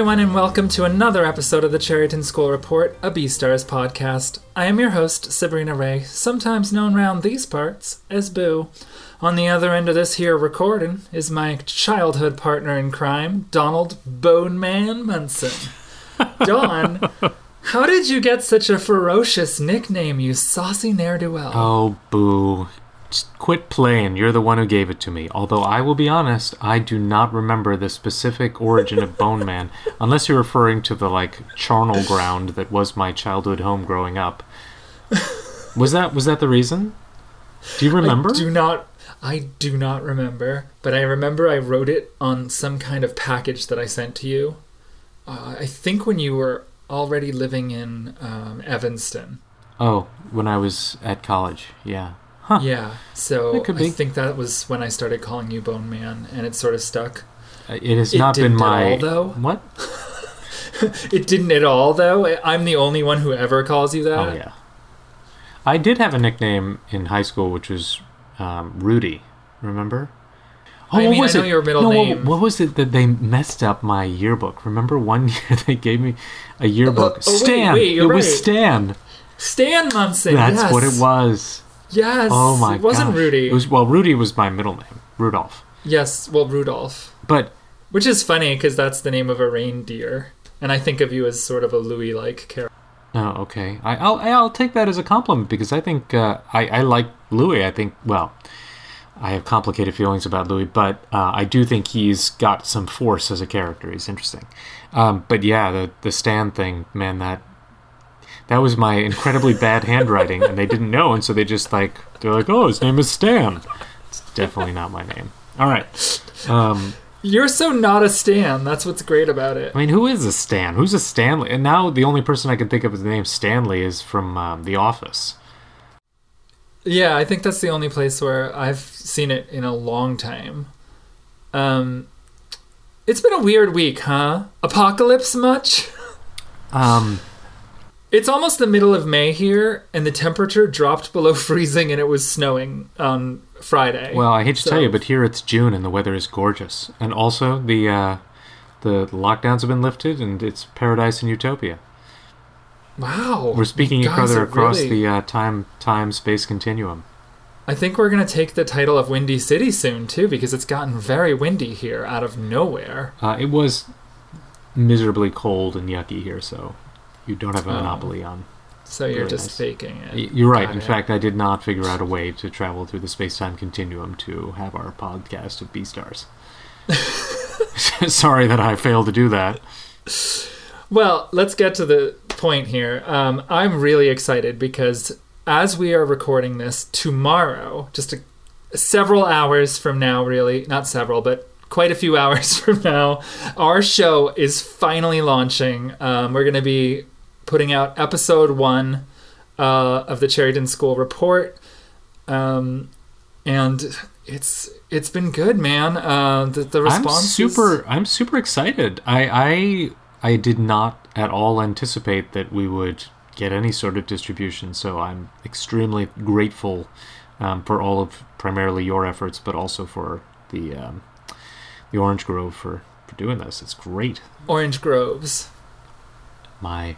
everyone, and welcome to another episode of the Cherryton School Report, a Beastars podcast. I am your host, Sabrina Ray, sometimes known round these parts as Boo. On the other end of this here recording is my childhood partner in crime, Donald Boneman Munson. Don, how did you get such a ferocious nickname, you saucy ne'er-do-well? Oh, boo. Just quit playing. You're the one who gave it to me. Although I will be honest, I do not remember the specific origin of Bone Man, unless you're referring to the like charnel ground that was my childhood home growing up. Was that was that the reason? Do you remember? I do not. I do not remember, but I remember I wrote it on some kind of package that I sent to you. Uh, I think when you were already living in um, Evanston. Oh, when I was at college. Yeah. Yeah, so It could I think that was when I started calling you Bone Man, and it sort of stuck. Uh, It has It not been didn't my all, though? What? It didn't at all, though. I- I'm the only one who ever calls you that. Oh yeah. I did have a nickname in high school, which was um, Rudy. Remember? Oh, I what mean, I was know it? your middle no, what- name. What, was it that they messed up my yearbook? Remember one year they gave me a yearbook? oh, wait, Stan. wait, you're it was. Stan. Stan Munson. That's yes. what it was. Yes. Oh my It wasn't gosh. Rudy. It was well, Rudy was my middle name, Rudolph. Yes. Well, Rudolph. But Which is funny because that's the name of a reindeer, and I think of you as sort of a Louis-like character. oh, okay. I, I'll I'll take that as a compliment because I think uh, I I like Louis. I think well. I have complicated feelings about Louis, but uh, I do think he's got some force as a character. He's interesting. Um, but yeah, the the Stan thing, man, that that was my incredibly bad handwriting, and they didn't know, and so they just like they're like, oh, his name is Stan. It's definitely not my name. All right. Um, You're so not a Stan. That's what's great about it. I mean, who is a Stan? Who's a Stanley? And now the only person I can think of with the name Stanley is from um, The Office. Yeah, I think that's the only place where I've seen it in a long time. Um, it's been a weird week, huh? Apocalypse much? Um, It's almost the middle of May here, and the temperature dropped below freezing, and it was snowing on Friday. well, I hate to So- tell you, but here it's June and the weather is gorgeous. And also the uh, the lockdowns have been lifted and it's paradise and utopia. wow, We're speaking each other across really- the uh, time time space continuum. I think we're gonna take the title of Windy City soon too, because it's gotten very windy here out of nowhere. Uh, it was miserably cold and yucky here, so you don't have a Oh. monopoly on. So you're Really just nice. faking it. You're right. Got In it. fact, I did not figure out a way to travel through the space time continuum to have our podcast of Beastars. Sorry that I failed to do that. Well, let's get to the point here. Um, I'm really excited because as we are recording this tomorrow, just a, several hours from now, really, not several, but quite a few hours from now, our show is finally launching. Um, we're going to be putting out episode one uh, of the Cherryton School Report. Um, and it's it's been good, man. Uh, the, the I'm response is- super. I'm super excited. I I I did not at all anticipate that we would get any sort of distribution. So I'm extremely grateful um, for all of primarily your efforts, but also for the um, the Orange Grove for for doing this. It's great. Orange Groves. My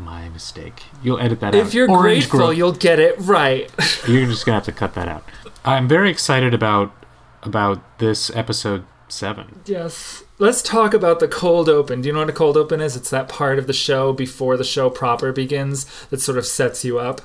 my mistake. You'll edit that out. If you're Orange grateful, Grove. you'll get it right. You're just gonna have to cut that out. I'm very excited about about this episode seven. yes. Let's talk about the cold open. Do you know what a cold open is? It's that part of the show before the show proper begins that sort of sets you up.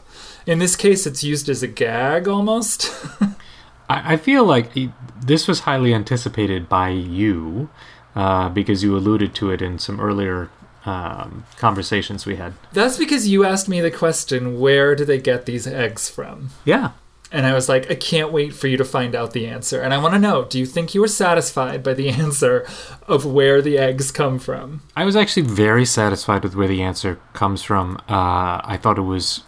In this case, it's used as a gag almost. I, I feel like e- this was highly anticipated by you uh, because you alluded to it in some earlier um, conversations we had. That's because you asked me the question, where do they get these eggs from? Yeah. And I was like, I can't wait for you to find out the answer. And I want to know, do you think you were satisfied by the answer of where the eggs come from? I was actually very satisfied with where the answer comes from. Uh, I thought it was,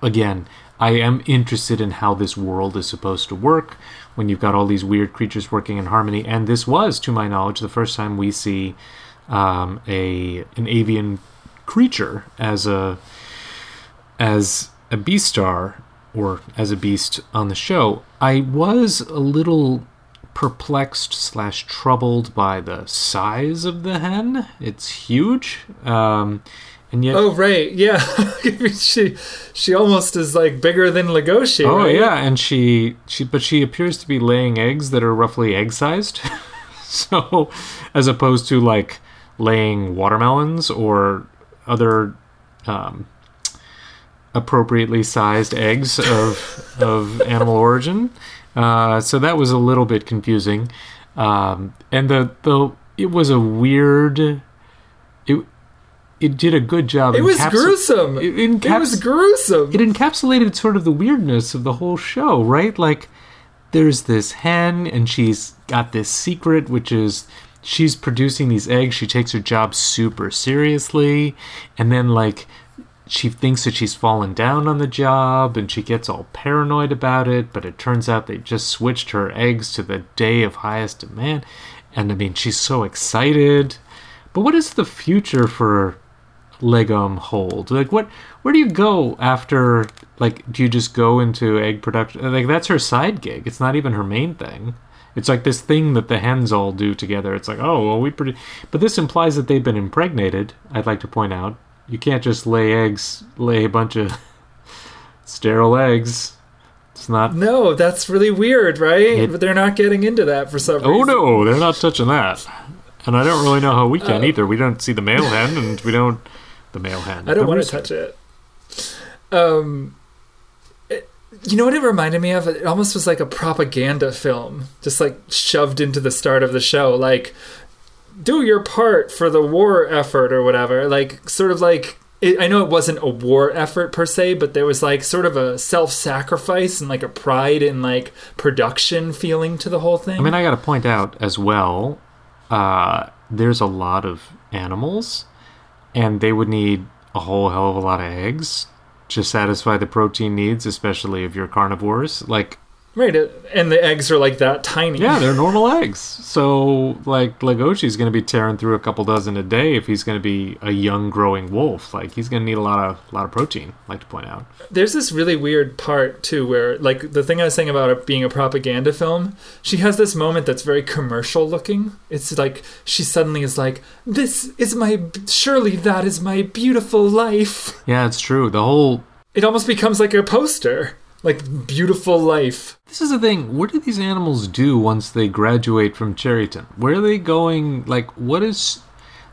again, I am interested in how this world is supposed to work when you've got all these weird creatures working in harmony. And this was, to my knowledge, the first time we see um, a an avian creature as a as a Beastar or as a beast on the show. I was a little perplexed slash troubled by the size of the hen. It's huge, um, and yet. Oh right, yeah. she she almost is like bigger than Legoshi. Oh right? yeah, and she she but she appears to be laying eggs that are roughly egg sized. so, as opposed to like laying watermelons or other um, appropriately sized eggs of of animal origin. Uh, so that was a little bit confusing, um, and the the it was a weird. It it did a good job. It was gruesome. It, It was gruesome. it encapsulated sort of the weirdness of the whole show, right? Like there's this hen and she's got this secret which is she's producing these eggs. She takes her job super seriously and then like she thinks that she's fallen down on the job and she gets all paranoid about it, but it turns out they just switched her eggs to the day of highest demand. And I mean, she's so excited. But what is the future for Legom hold? Like what where do you go after like do you just go into egg production? Like that's her side gig. It's not even her main thing. It's like this thing that the hens all do together. It's like, oh, well, we pretty. But this implies that they've been impregnated. I'd like to point out, you can't just lay eggs, lay a bunch of sterile eggs. It's not. no, that's really weird, right? It- but they're not getting into that for some Oh reason. Oh no, they're not touching that. And I don't really know how we can Uh, either. We don't see the male hen, and we don't the male hen. I don't want to touch it. Um, you know what it reminded me of? It almost was like a propaganda film, just like shoved into the start of the show. Like, do your part for the war effort or whatever. Like, sort of like. It, I know it wasn't a war effort per se, but there was like sort of a self-sacrifice and like a pride in like production feeling to the whole thing. I mean, I got to point out as well. Uh, there's a lot of animals, and they would need a whole hell of a lot of eggs to satisfy the protein needs, especially if you're carnivores. Like, right, uh, and the eggs are like that tiny. yeah, they're normal eggs. So, like, Legoshi's going to be tearing through a couple dozen a day if he's going to be a young growing wolf. Like, he's going to need a lot of lot of protein. I'd like to point out. There's this really weird part too, where like the thing I was saying about it being a propaganda film, she has this moment that's very commercial looking. It's like she suddenly is like, "This is my surely that is my beautiful life." Yeah, it's true. The whole It almost becomes like a poster, like beautiful life. This is the thing. What do these animals do once they graduate from Cherryton? Where are they going? Like, what is.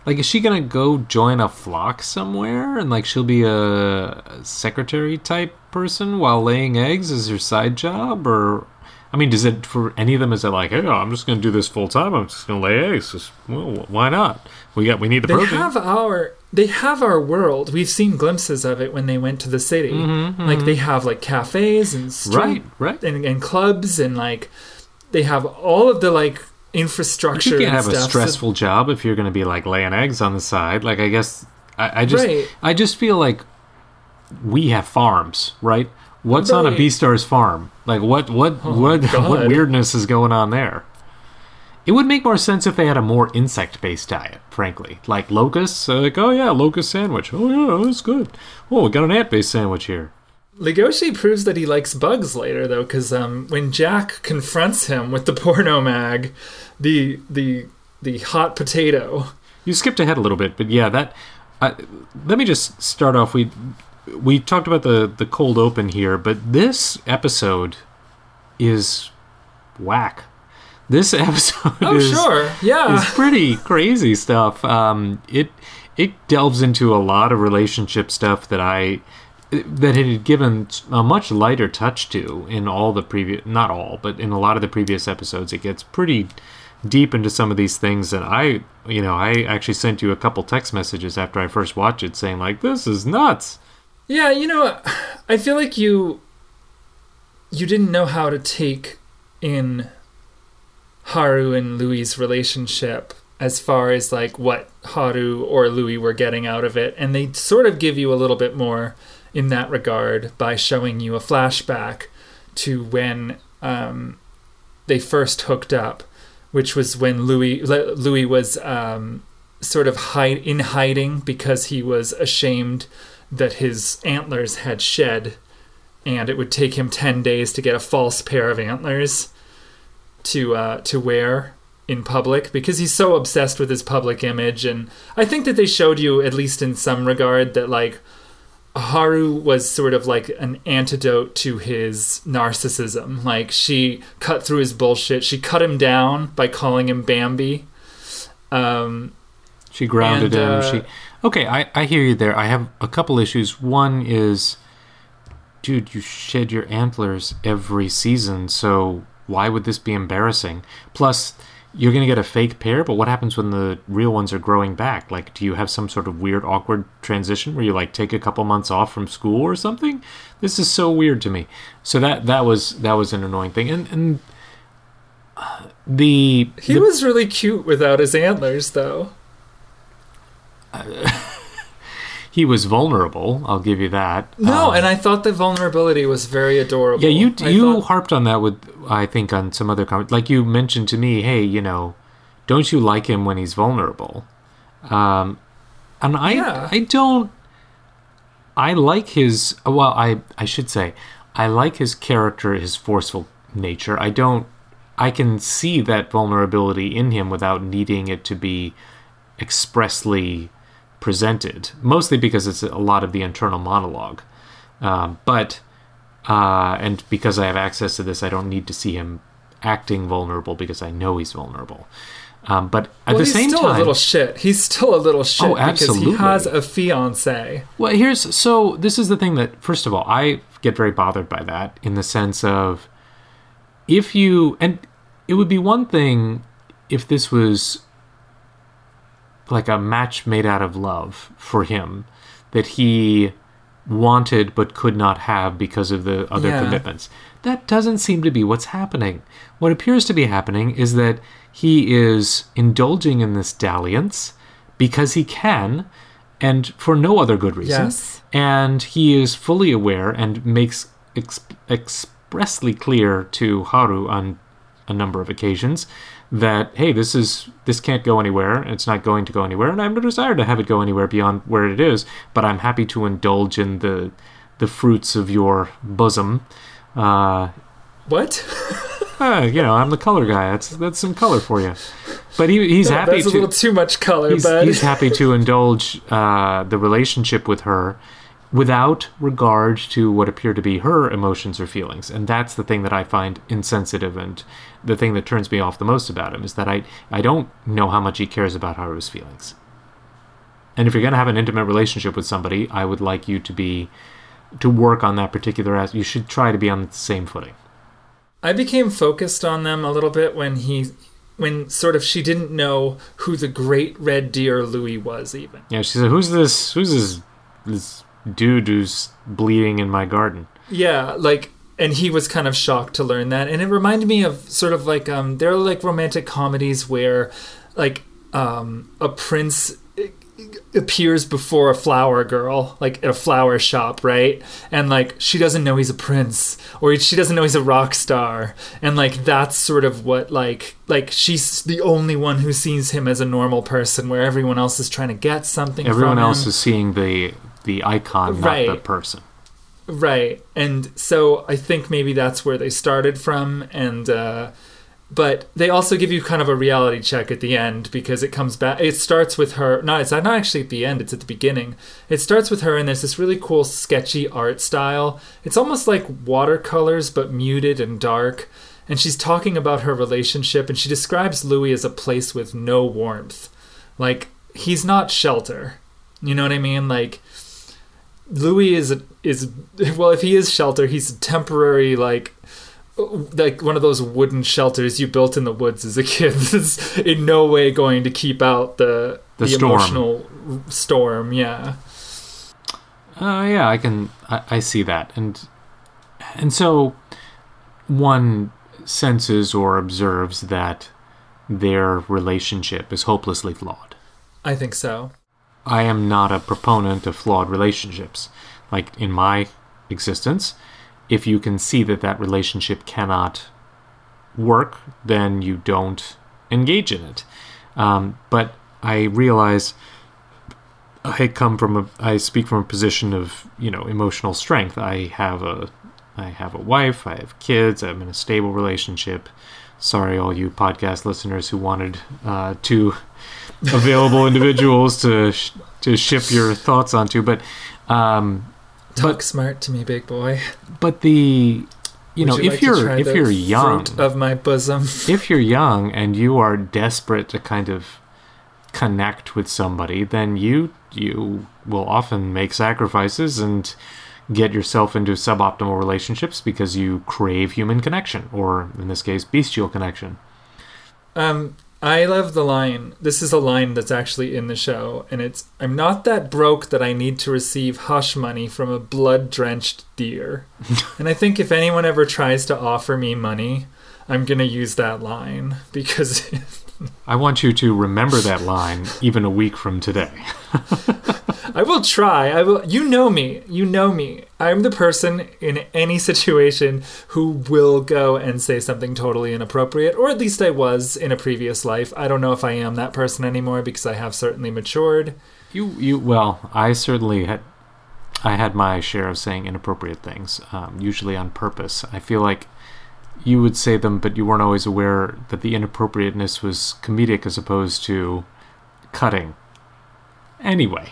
Like, is she gonna go join a flock somewhere and, like, she'll be a secretary type person while laying eggs as her side job? Or. I mean, does it. For any of them, is it like, hey, I'm just gonna do this full time? I'm just gonna lay eggs. Just, well, why not? We got. We need the They protein. have our they have our world. We've seen glimpses of it when they went to the city. Mm-hmm, mm-hmm. Like they have like cafes and street right, right. and, and clubs and like they have all of the like infrastructure. You can't have a stuff, so- stressful job if you're going to be like laying eggs on the side. Like I guess I, I just Right. I just feel like we have farms, right? What's on a Right. Beastar's farm? Like what what Oh, what what weirdness is going on there? It would make more sense if they had a more insect-based diet, frankly. Like locusts, uh, like oh yeah, locust sandwich. Oh yeah, that's good. Oh, we got an ant-based sandwich here. Legoshi proves that he likes bugs later, though, because um, when Jack confronts him with the porno mag, the the the hot potato. You skipped ahead a little bit, but yeah, that. I let me just start off. We we talked about the the cold open here, but this episode is whack. This episode Oh, is sure, yeah. is pretty crazy stuff. Um, it it delves into a lot of relationship stuff that I that it had given a much lighter touch to in all the previous not all but in a lot of the previous episodes it gets pretty deep into some of these things and i you know i actually sent you a couple text messages after i first watched it saying like this is nuts Yeah, you know, I feel like you you didn't know how to take in Haru and Louis' relationship as far as like what Haru or Louis were getting out of it, and they sort of give you a little bit more in that regard by showing you a flashback to when um, they first hooked up, which was when Louis Louis was um, sort of hide in hiding because he was ashamed that his antlers had shed and it would take him 10 days to get a false pair of antlers to uh, to wear in public because he's so obsessed with his public image and I think that they showed you at least in some regard that like Haru was sort of like an antidote to his narcissism. Like she cut through his bullshit. She cut him down by calling him Bambi. Um, She grounded And, him. uh, she okay. I I hear you there. I have a couple issues. One is, dude, you shed your antlers every season, so why would this be embarrassing? Plus. You're gonna get a fake pair, but what happens when the real ones are growing back? Like, do you have some sort of weird, awkward transition where you like take a couple months off from school or something? This is so weird to me. So that that was that was an annoying thing, and and uh, the he the- was really cute without his antlers, though. he was vulnerable. I'll give you that. No, Um, and I thought the vulnerability was very adorable. Yeah, you I you thought- harped on that with I think on some other comment. Like you mentioned to me, hey, you know, don't you like him when he's vulnerable? Um, and I Yeah. I don't. I like his well. I I should say I like his character, his forceful nature. I don't. I can see that vulnerability in him without needing it to be expressly presented. Mostly because it's a lot of the internal monologue. Um, but uh, and because I have access to this, I don't need to see him acting vulnerable because I know he's vulnerable. Um, but at well, the same time, he's still a little shit. He's still a little shit Oh, because he has a fiance. well, here's so this is the thing that first of all, I get very bothered by that in the sense of if you and it would be one thing if this was like a match made out of love for him that he wanted but could not have because of the other Yeah. commitments. That doesn't seem to be what's happening. What appears to be happening is that he is indulging in this dalliance because he can and for no other good reason. Yes. And he is fully aware and makes ex- expressly clear to Haru on a number of occasions that hey this is this can't go anywhere. It's not going to go anywhere. And i have no desire to have it go anywhere beyond where it is but i'm happy to indulge in the the fruits of your bosom. Uh What? uh, you know i'm the color guy. That's that's some color for you. But he, he's happy That's a to little too much color, he's, bud. he's happy to indulge uh, the relationship with her without regard to what appear to be her emotions or feelings. And that's the thing that i find insensitive and the thing that turns me off the most about him is that i, I don't know how much he cares about haru's feelings. And if you're going to have an intimate relationship with somebody i would like you to be to work on that particular as you should try to be on the same footing. I became focused on them a little bit when he, when sort of she didn't know who the great red deer Louis was even. yeah she said who's this? Who's this this dude who's bleeding in my garden Yeah, like, and he was kind of shocked to learn that, and it reminded me of sort of like um, there are like romantic comedies where, like, um, a prince appears before a flower girl, like at a flower shop, right? And like she doesn't know he's a prince, or she doesn't know he's a rock star, and like that's sort of what like like she's the only one who sees him as a normal person, where everyone else is trying to get something. everyone from else him. is seeing the the icon not the person. Right. And so I think maybe that's where they started from and uh but they also give you kind of a reality check at the end because it comes back it starts with her no it's not actually at the end it's at the beginning. It starts with her and there's this really cool sketchy art style. It's almost like watercolors but muted and dark. And she's talking about her relationship and she describes louis as a place with no warmth. Like he's not shelter. You know what i mean? Like Louis is is well, if he is shelter, he's a temporary like like one of those wooden shelters you built in the woods as a kid. That's in no way going to keep out the The storm. emotional storm. Yeah, Uh, yeah, I can. I, I see that, and and so one senses or observes that their relationship is hopelessly flawed. I think so. I am not a proponent of flawed relationships. Like in my existence, if you can see that that relationship cannot work, then you don't engage in it. Um, but I realize I come from a I speak from a position of you know emotional strength. I have a I have a wife. I have kids. I'm in a stable relationship. sorry, all you podcast listeners who wanted uh, two available individuals to sh- to ship your thoughts onto, but um, Talk smart to me, big boy. but the you Would know like if to you're if you're young of my bosom, if you're young and you are desperate to kind of connect with somebody, then you you will often make sacrifices and get yourself into suboptimal relationships because you crave human connection, or in this case, bestial connection. um, I love the line. This is a line that's actually in the show, and it's I'm not that broke that I need to receive hush money from a blood drenched deer. and I think if anyone ever tries to offer me money, I'm gonna use that line because I want you to remember that line even a week from today. I will try. I will. You know me. You know me. I'm the person in any situation who will go and say something totally inappropriate, or at least I was in a previous life. I don't know if I am that person anymore because I have certainly matured. You you well, I certainly had I had my share of saying inappropriate things, um, usually on purpose. I feel like you would say them, but you weren't always aware that the inappropriateness was comedic as opposed to cutting. Anyway,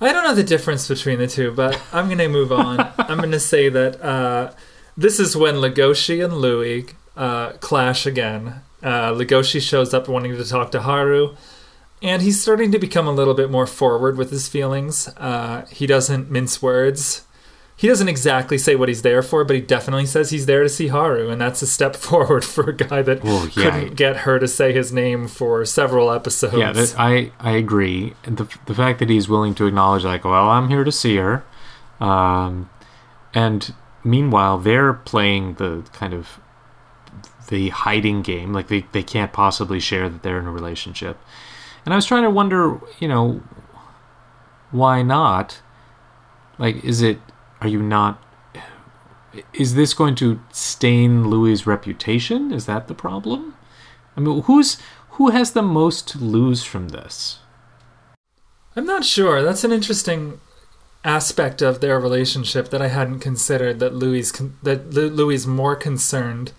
I don't know the difference between the two, but I'm going to move on. I'm going to say that uh, this is when Legoshi and Louis uh, clash again. Uh, Legoshi shows up wanting to talk to Haru, and he's starting to become a little bit more forward with his feelings. Uh, he doesn't mince words. He doesn't exactly say what he's there for, but he definitely says he's there to see Haru, and that's a step forward for a guy that yeah. couldn't get her to say his name for several episodes. yeah, that, I I agree. The the fact that he's willing to acknowledge, like, well, I'm here to see her, um, and meanwhile they're playing the kind of the hiding game, like they they can't possibly share that they're in a relationship. And I was trying to wonder, you know, why not? Like, is it? Are you not? Is this going to stain Louis' reputation? Is that the problem? I mean, who's who has the most to lose from this? I'm not sure. That's an interesting aspect of their relationship that I hadn't considered. That Louis that Louis is more concerned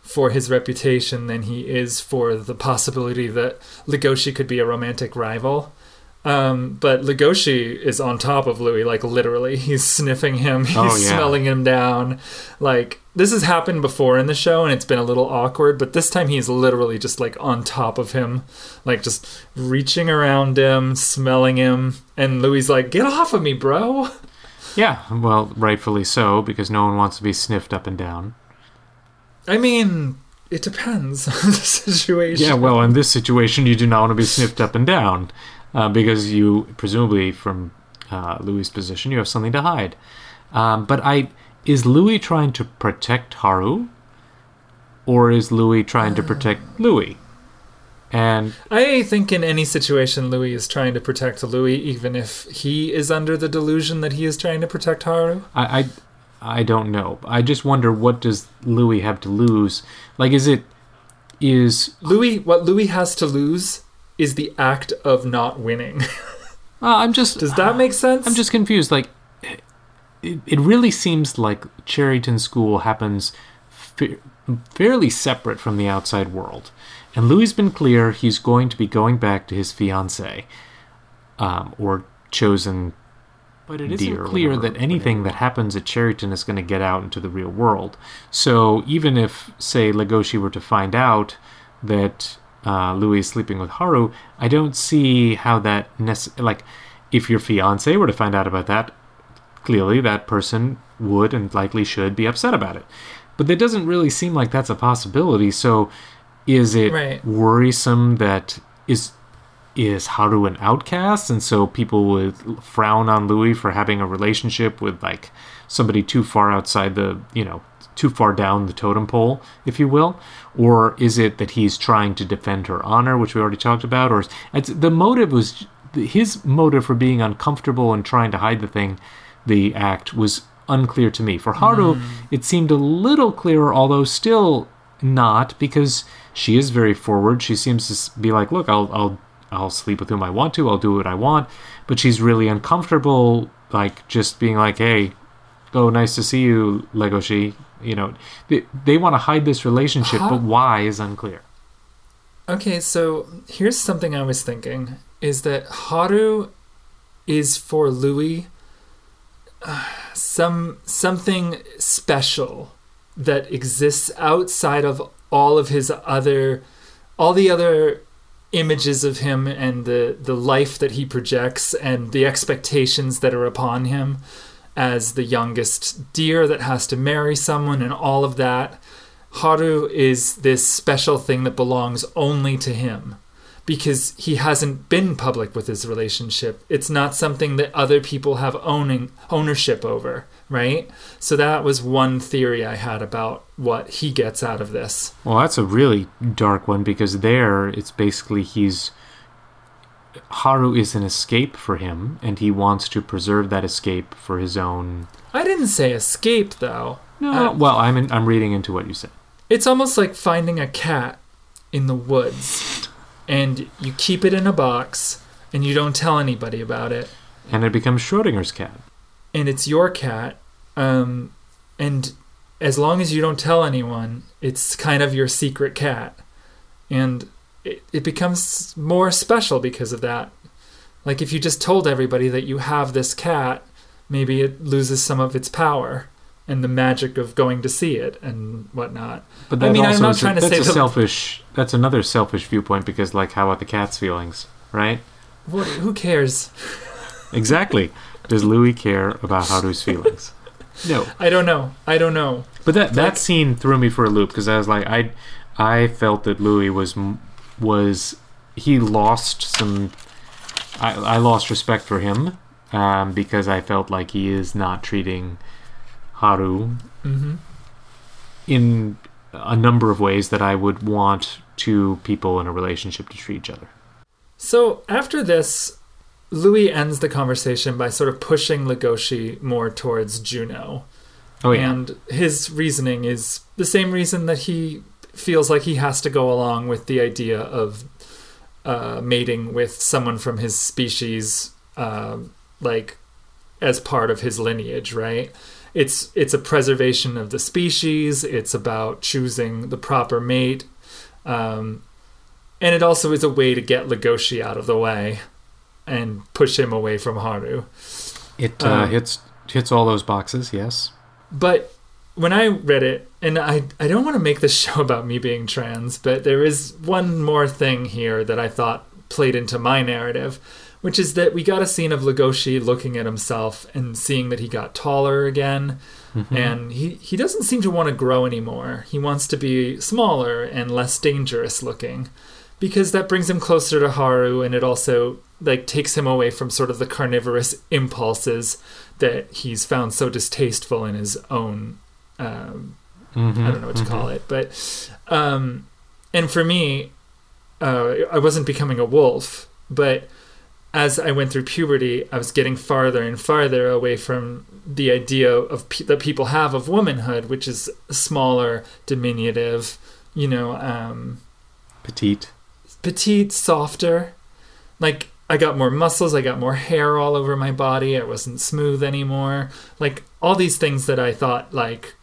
for his reputation than he is for the possibility that Legoshi could be a romantic rival. Um, but Legoshi is on top of Louis, like literally. He's sniffing him, he's Oh, yeah. smelling him down. Like, this has happened before in the show and it's been a little awkward, but this time he's literally just like on top of him, like just reaching around him, smelling him. And Louis like, get off of me, bro. Yeah, well, rightfully so, because no one wants to be sniffed up and down. I mean, it depends on the situation. Yeah, well, in this situation, you do not want to be sniffed up and down, uh, because you presumably, from uh, Louis' position, you have something to hide. Um, but I is Louis trying to protect Haru, or is Louis trying to protect Louis? And I think in any situation, Louis is trying to protect Louis, even if he is under the delusion that he is trying to protect Haru. I, I, I don't know. I just wonder what does Louis have to lose? Like, is it is Louis, what Louis has to lose is the act of not winning. uh, I'm just Does that make sense? I'm just confused. Like, it, it really seems like Cherryton School happens fa- fairly separate from the outside world. And Louis has been clear he's going to be going back to his fiancee, um, or chosen but it isn't clear that anything that happens at Cherryton is going to get out into the real world. So even if, say, Legoshi were to find out that uh, Louis sleeping with Haru, I don't see how that nece- like if your fiance were to find out about that, clearly that person would and likely should be upset about it. But that doesn't really seem like that's a possibility. So is it Right. worrisome that is is Haru an outcast and so people would frown on Louis for having a relationship with like somebody too far outside the, you know, too far down the totem pole, if you will? Or is it that he's trying to defend her honor, which we already talked about? Or the motive was his motive for being uncomfortable and trying to hide the thing, the act, was unclear to me. For Haru, mm. it seemed a little clearer, although still not, because she is very forward. She seems to be like, "Look, I'll, I'll, I'll sleep with whom I want to. I'll do what I want," but she's really uncomfortable, like just being like, "Hey, oh, nice to see you, Legoshi. You know, they, they want to hide this relationship, but why is unclear. Okay, so here's something I was thinking is that Haru is for Louis uh, some something special that exists outside of all of his other all the other images of him and the the life that he projects and the expectations that are upon him as the youngest deer that has to marry someone and all of that Haru is this special thing that belongs only to him because he hasn't been public with his relationship. It's not something that other people have owning ownership over, right? So that was one theory I had about what he gets out of this. Well, that's a really dark one because there it's basically he's Haru is an escape for him, and he wants to preserve that escape for his own. I didn't say escape though. No, Uh, well, I'm in, I'm reading into what you said. It's almost like finding a cat in the woods and you keep it in a box and you don't tell anybody about it. and it becomes Schrodinger's cat. and it's your cat um, and as long as you don't tell anyone it's kind of your secret cat and it, it becomes more special because of that like if you just told everybody that you have this cat maybe it loses some of its power and the magic of going to see it and whatnot But I mean, I'm not trying to that's say a selfish. That's another selfish viewpoint because, like, how about the cat's feelings, right? what, who cares Exactly. Does Louis care about Haru's feelings? No. i don't know i don't know But that that Like- scene threw me for a loop because I was like, I I felt that Louis was m- was he lost some. I I lost respect for him um, because I felt like he is not treating Haru hmm in a number of ways that I would want two people in a relationship to treat each other. So after this, Louis ends the conversation by sort of pushing Legoshi more towards Juno. Oh yeah, And his reasoning is the same reason that he feels like he has to go along with the idea of uh, mating with someone from his species, um, like as part of his lineage, right? It's it's a preservation of the species. It's about choosing the proper mate, um, and it also is a way to get Legoshi out of the way and push him away from Haru. it uh, um, hits hits all those boxes. Yes. But when I read it, and I, I don't want to make this show about me being trans, but there is one more thing here that I thought played into my narrative, which is that we got a scene of Legoshi looking at himself and seeing that he got taller again. Mhm. And he, he doesn't seem to want to grow anymore. He wants to be smaller and less dangerous looking because that brings him closer to Haru and it also like takes him away from sort of the carnivorous impulses that he's found so distasteful in his own um, Mhm, I don't know what to mhm. call it, but um, and for me, uh, I wasn't becoming a wolf, but as I went through puberty, I was getting farther and farther away from the idea of pe- that people have of womanhood, which is smaller, diminutive, you know, um, Petite. petite, softer. Like I got more muscles, I got more hair all over my body. I wasn't smooth anymore. Like all these things that I thought like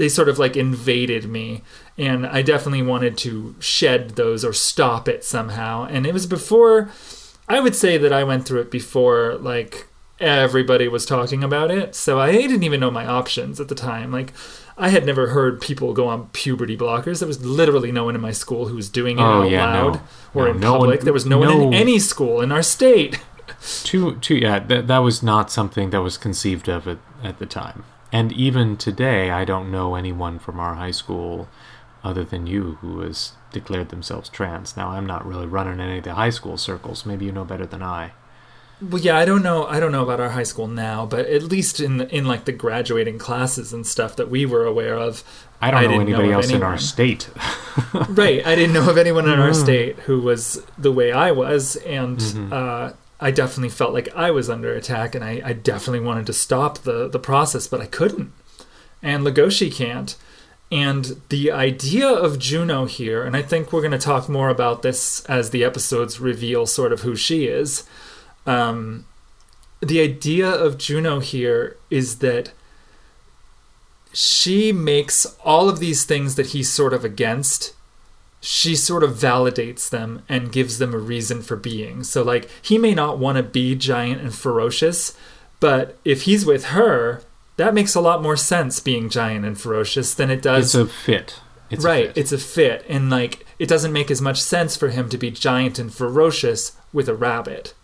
they sort of like invaded me and I definitely wanted to shed those or stop it somehow. And it was before I would say that I went through it before like everybody was talking about it. So I didn't even know my options at the time. Like I had never heard people go on puberty blockers. There was literally no one in my school who was doing it Oh, out yeah, no. loud or No, in no one- public. there was no, one in any school in our state. Two, two, yeah, that, that was not something that was conceived of at, at the time. And even today, I don't know anyone from our high school other than you who has declared themselves trans. Now, I'm not really running any of the high school circles. Maybe you know better than I. Well, yeah, I don't know. I don't know about our high school now, but at least in in like the graduating classes and stuff that we were aware of, I don't I know know anybody of else in our state. right? I didn't know of anyone in our Mm. state who was the way I was, and Mhm. uh, I definitely felt like I was under attack, and I, I definitely wanted to stop the the process, but I couldn't, and Legoshi can't. And the idea of Juno here, and I think we're going to talk more about this as the episodes reveal sort of who she is. Um, the idea of Juno here is that she makes all of these things that he's sort of against she sort of validates them and gives them a reason for being. So like he may not want to be giant and ferocious, but if he's with her, that makes a lot more sense being giant and ferocious than it does It's a fit. It's right, A fit. it's a fit and like it doesn't make as much sense for him to be giant and ferocious with a rabbit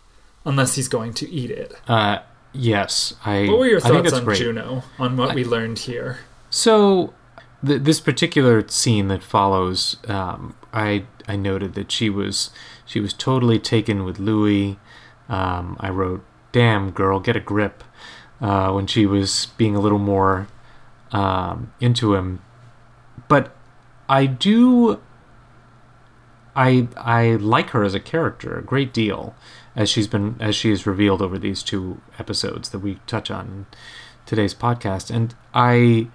unless he's going to eat it. uh, yes, I. What were your thoughts on great. Juno on what we learned here? So, th- this particular scene that follows, um, I I noted that she was she was totally taken with Louis. Um, I wrote, "Damn girl, get a grip," uh, when she was being a little more um, into him. But I do. I I like her as a character a great deal, as she's been as she is revealed over these two episodes that we touch on in today's podcast, and I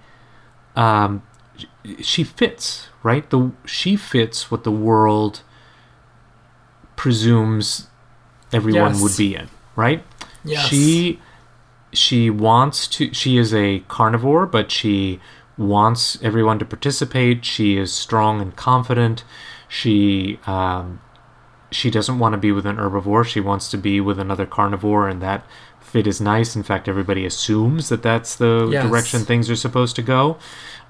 um, she fits right. The she fits what the world presumes everyone Yes. would be in. Right. Yes. She she wants to. She is a carnivore, but she wants everyone to participate. She is strong and confident. She um, she doesn't want to be with an herbivore. She wants to be with another carnivore, and that fit is nice. In fact, everybody assumes that that's the Yes. direction things are supposed to go.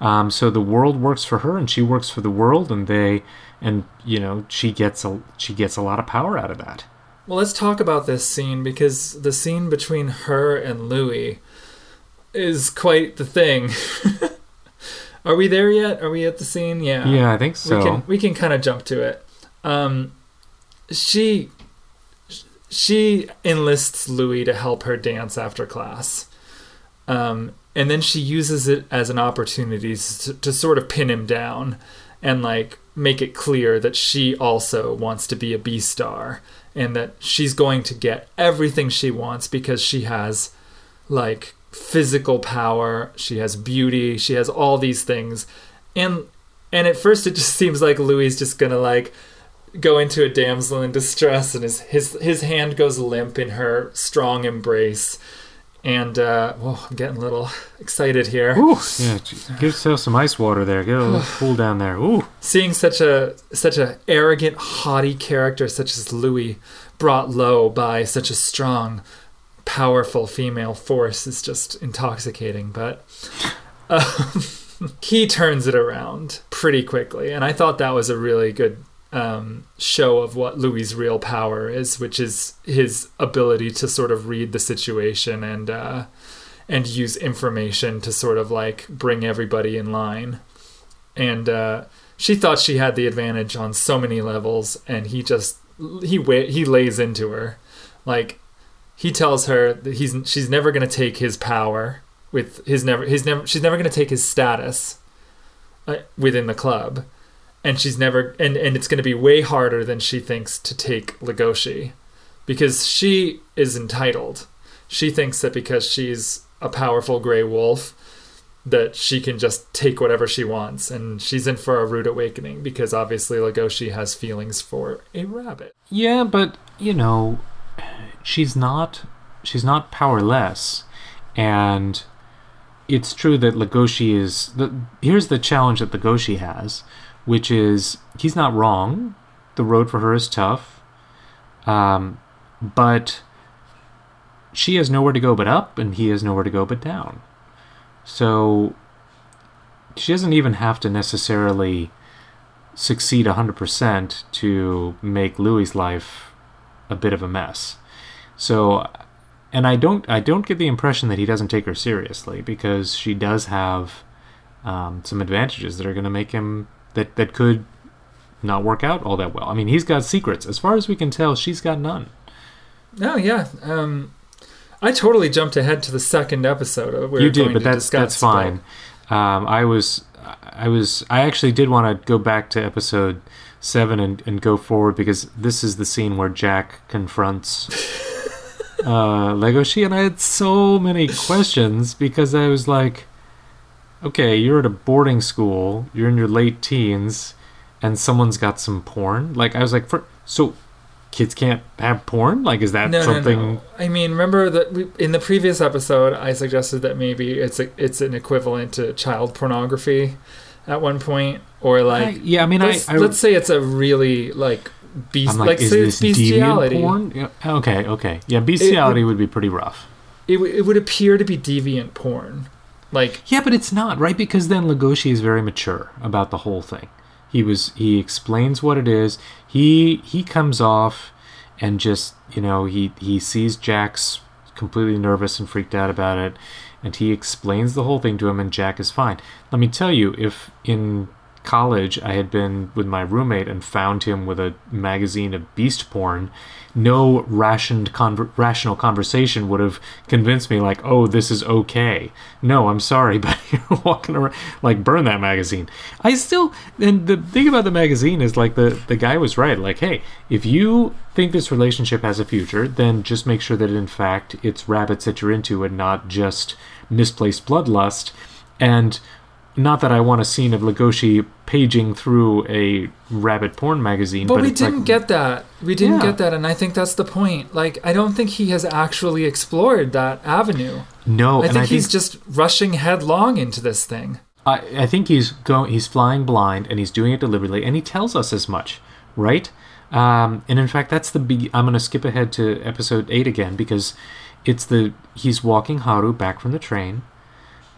Um, so the world works for her, and she works for the world, and they, and you know, she gets a she gets a lot of power out of that. Well, let's talk about this scene because the scene between her and Louis is quite the thing. Are we there yet? Are we at the scene? Yeah. Yeah, I think so. We can we can kind of jump to it. Um, she she enlists Louis to help her dance after class, um, and then she uses it as an opportunity to, to sort of pin him down and like make it clear that she also wants to be a Beastar and that she's going to get everything she wants because she has like physical power, she has beauty, she has all these things. And and at first it just seems like Louis is just gonna like go into a damsel in distress and his his his hand goes limp in her strong embrace. And uh whoa, I'm getting a little excited here. Ooh, yeah, give yourself some ice water there. Get a little cool down there. Ooh, Seeing such a such a arrogant, haughty character such as Louis brought low by such a strong, powerful female force is just intoxicating. But um, he turns it around pretty quickly, and I thought that was a really good um, show of what Louis's real power is, which is his ability to sort of read the situation and uh, and use information to sort of like bring everybody in line. And uh, she thought she had the advantage on so many levels, and he just he he lays into her, like he tells her that he's she's never gonna take his power with his never he's never she's never gonna take his status uh, within the club, and she's never and and it's gonna be way harder than she thinks to take Legoshi, because she is entitled. She thinks that because she's a powerful gray wolf, that she can just take whatever she wants, and she's in for a rude awakening because obviously Legoshi has feelings for a rabbit. yeah, but you know, she's not she's not powerless, and it's true that Legoshi is the. Here's the challenge that Legoshi has, which is he's not wrong. The road for her is tough, um, but she has nowhere to go but up, and he has nowhere to go but down. So she doesn't even have to necessarily succeed 100% to make Louis's life a bit of a mess. So and I don't I don't get the impression that he doesn't take her seriously because she does have um, some advantages that are going to make him that that could not work out all that well. I mean, he's got secrets. As far as we can tell, she's got none. Oh yeah, um, I totally jumped ahead to the second episode. Of, where we're you did, but that's that's fine. Um, I was I was I actually did want to go back to episode seven and, and go forward because this is the scene where Jack confronts uh, Legoshi, and I had so many questions because I was like, okay, you're at a boarding school, you're in your late teens, and someone's got some porn. Like I was like, for, so kids can't have porn? Like, is that No, something? no, no. I mean, remember that we, in the previous episode, I suggested that maybe it's a, it's an equivalent to child pornography at one point, or like I- yeah, I mean, I, let's, I let's say it's a really like beast, I'm like, like, is say this it's bestiality. deviant porn? Yeah, okay, okay, yeah, bestiality would be pretty rough. It, w- it would appear to be deviant porn, like Yeah, but it's not right because then Legoshi is very mature about the whole thing. He was he explains what it is. He he comes off and just you know he he sees Jack's completely nervous and freaked out about it, and he explains the whole thing to him, and Jack is fine. Let me tell you, if in college I had been with my roommate and found him with a magazine of beast porn, no rationed conver- rational conversation would have convinced me like, oh, this is okay. No, I'm sorry, but you're walking around like burn that magazine. I still and the thing about the magazine is like the the guy was right. Like, hey, if you think this relationship has a future, then just make sure that in fact it's rabbits that you're into and not just misplaced bloodlust. And not that I want a scene of Legoshi paging through a rabbit porn magazine, But, but, we didn't like, get that. We didn't Yeah. get that, and I think that's the point. Like, I don't think he has actually explored that avenue. no. I think I he's think just rushing headlong into this thing. I, I think he's going. He's flying blind, and he's doing it deliberately, and he tells us as much, right? Um, and in fact, that's the big. I'm going to skip ahead to episode eight again because it's the he's walking Haru back from the train,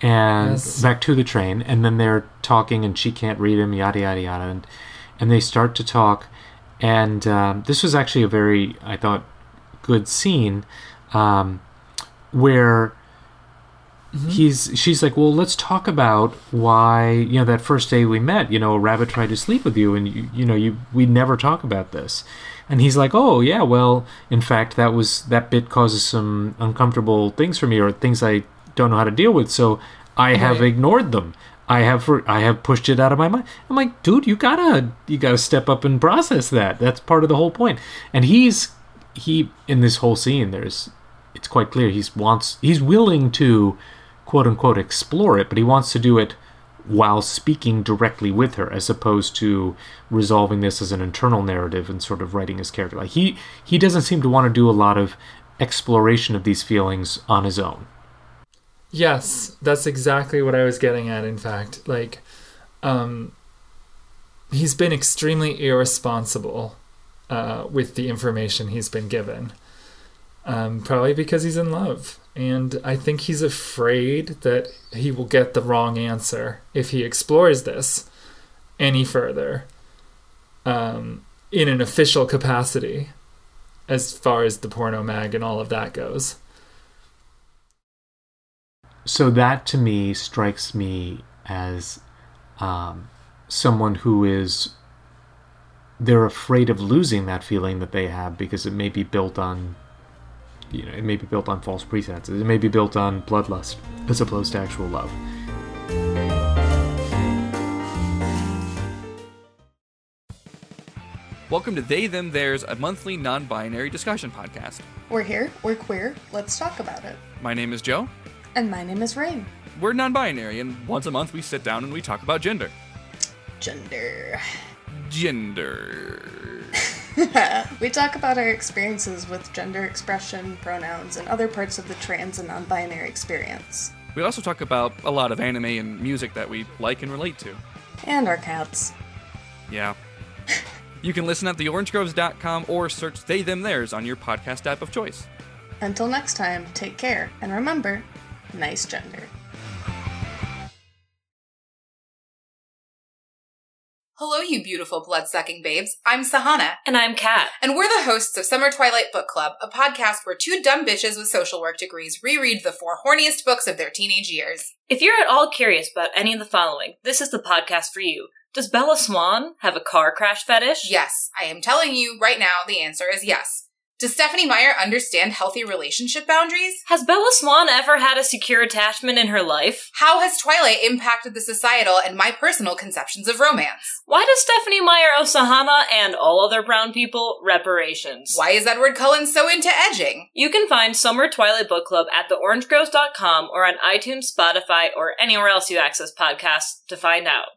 and Yes. back to the train, and then they're talking, and she can't read him, yada yada yada, and and they start to talk, and um, this was actually a very, I thought, good scene, um, where he's she's like well let's talk about why you know that first day we met you know a rabbit tried to sleep with you and you, you know you we never talk about this. And he's like oh yeah well in fact that was that bit causes some uncomfortable things for me or things i don't know how to deal with so i have Right. ignored them i have for, i have pushed it out of my mind i'm like dude you gotta you gotta step up and process that that's part of the whole point and he's he in this whole scene there's it's quite clear he's wants he's willing to quote unquote explore it, but he wants to do it while speaking directly with her as opposed to resolving this as an internal narrative and sort of writing his character. Like he he doesn't seem to want to do a lot of exploration of these feelings on his own. Yes, that's exactly what I was getting at. In fact, like, um, he's been extremely irresponsible uh, with the information he's been given. Um, probably because he's in love, and I think he's afraid that he will get the wrong answer if he explores this any further um, in an official capacity, as far as the porno mag and all of that goes. So that to me strikes me as um, someone who is they're afraid of losing that feeling that they have because it may be built on you know it may be built on false pretenses it may be built on bloodlust as opposed to actual love Welcome to They Them Theirs, a monthly non binary discussion podcast. We're here, we're queer, let's talk about it. My name is Joe. And my name is Rain. We're non binary, and once a month we sit down and we talk about gender. Gender. Gender. We talk about our experiences with gender expression, pronouns, and other parts of the trans and non binary experience. We also talk about a lot of anime and music that we like and relate to. And our cats. Yeah. You can listen at theorangegroves.com or search They Them Theirs on your podcast app of choice. Until next time, take care, and remember nice gender. Hello, you beautiful blood sucking babes. I'm Sahana, And I'm Kat. and we're the hosts of Summer Twilight Book Club, a podcast where two dumb bitches with social work degrees reread the four horniest books of their teenage years. If you're at all curious about any of the following, this is the podcast for you. Does Bella Swan have a car crash fetish? Yes, I am telling you right now, the answer is yes. Does Stephenie Meyer understand healthy relationship boundaries? Has Bella Swan ever had a secure attachment in her life? How has Twilight impacted the societal and my personal conceptions of romance? Why does Stephenie Meyer owe Sahana and all other brown people reparations? Why is Edward Cullen so into edging? You can find Summer Twilight Book Club at theorangegroves.com or on iTunes, Spotify, or anywhere else you access podcasts to find out.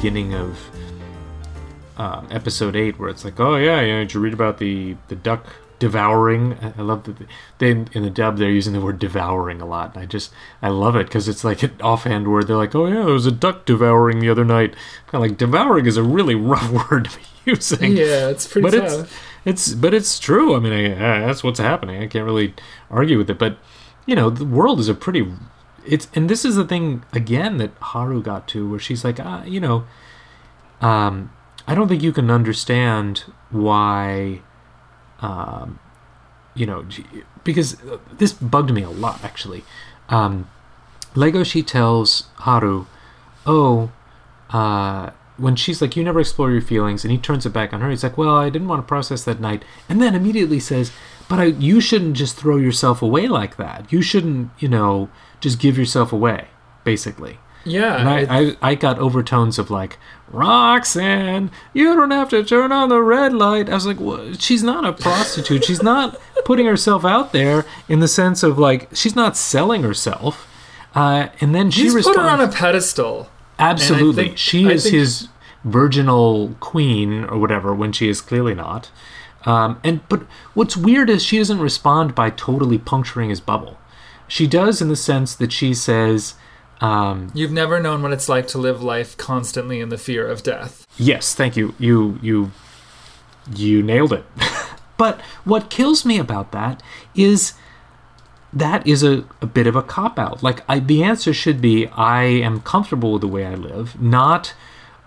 Beginning of um, episode eight, where it's like, oh yeah, you know, did you read about the the duck devouring? I I love that they in the dub they're using the word devouring a lot. And I just I love it because it's like an offhand word. They're like, oh yeah, there was a duck devouring the other night. Kind of like devouring is a really rough word to be using. Yeah, it's pretty but tough. it's it's but it's true. I mean, I, uh, that's what's happening. I can't really argue with it. But you know, the world is a pretty. It's and this is the thing again that Haru got to, where she's like, ah, you know, um, I don't think you can understand why, um, you know, because uh, this bugged me a lot actually. Um, Legoshi tells Haru, "Oh, uh, when she's like, you never explore your feelings," and he turns it back on her. He's like, "Well, I didn't want to process that night," and then immediately says, "But I, you shouldn't just throw yourself away like that. You shouldn't, you know, just give yourself away." Basically, yeah, and I, I, I got overtones of like, Roxanne, you don't have to turn on the red light. I was like, well, she's not a prostitute. she's not putting herself out there in the sense of like, she's not selling herself. Uh, and then she he's put her on a pedestal. absolutely, think- she is think- his virginal queen or whatever when she is clearly not. Um, and but what's weird is she doesn't respond by totally puncturing his bubble. She does in the sense that she says. Um, You've never known what it's like to live life constantly in the fear of death. Yes, thank you. You you you nailed it. but what kills me about that is that is a, a bit of a cop out. Like I, the answer should be I am comfortable with the way I live, not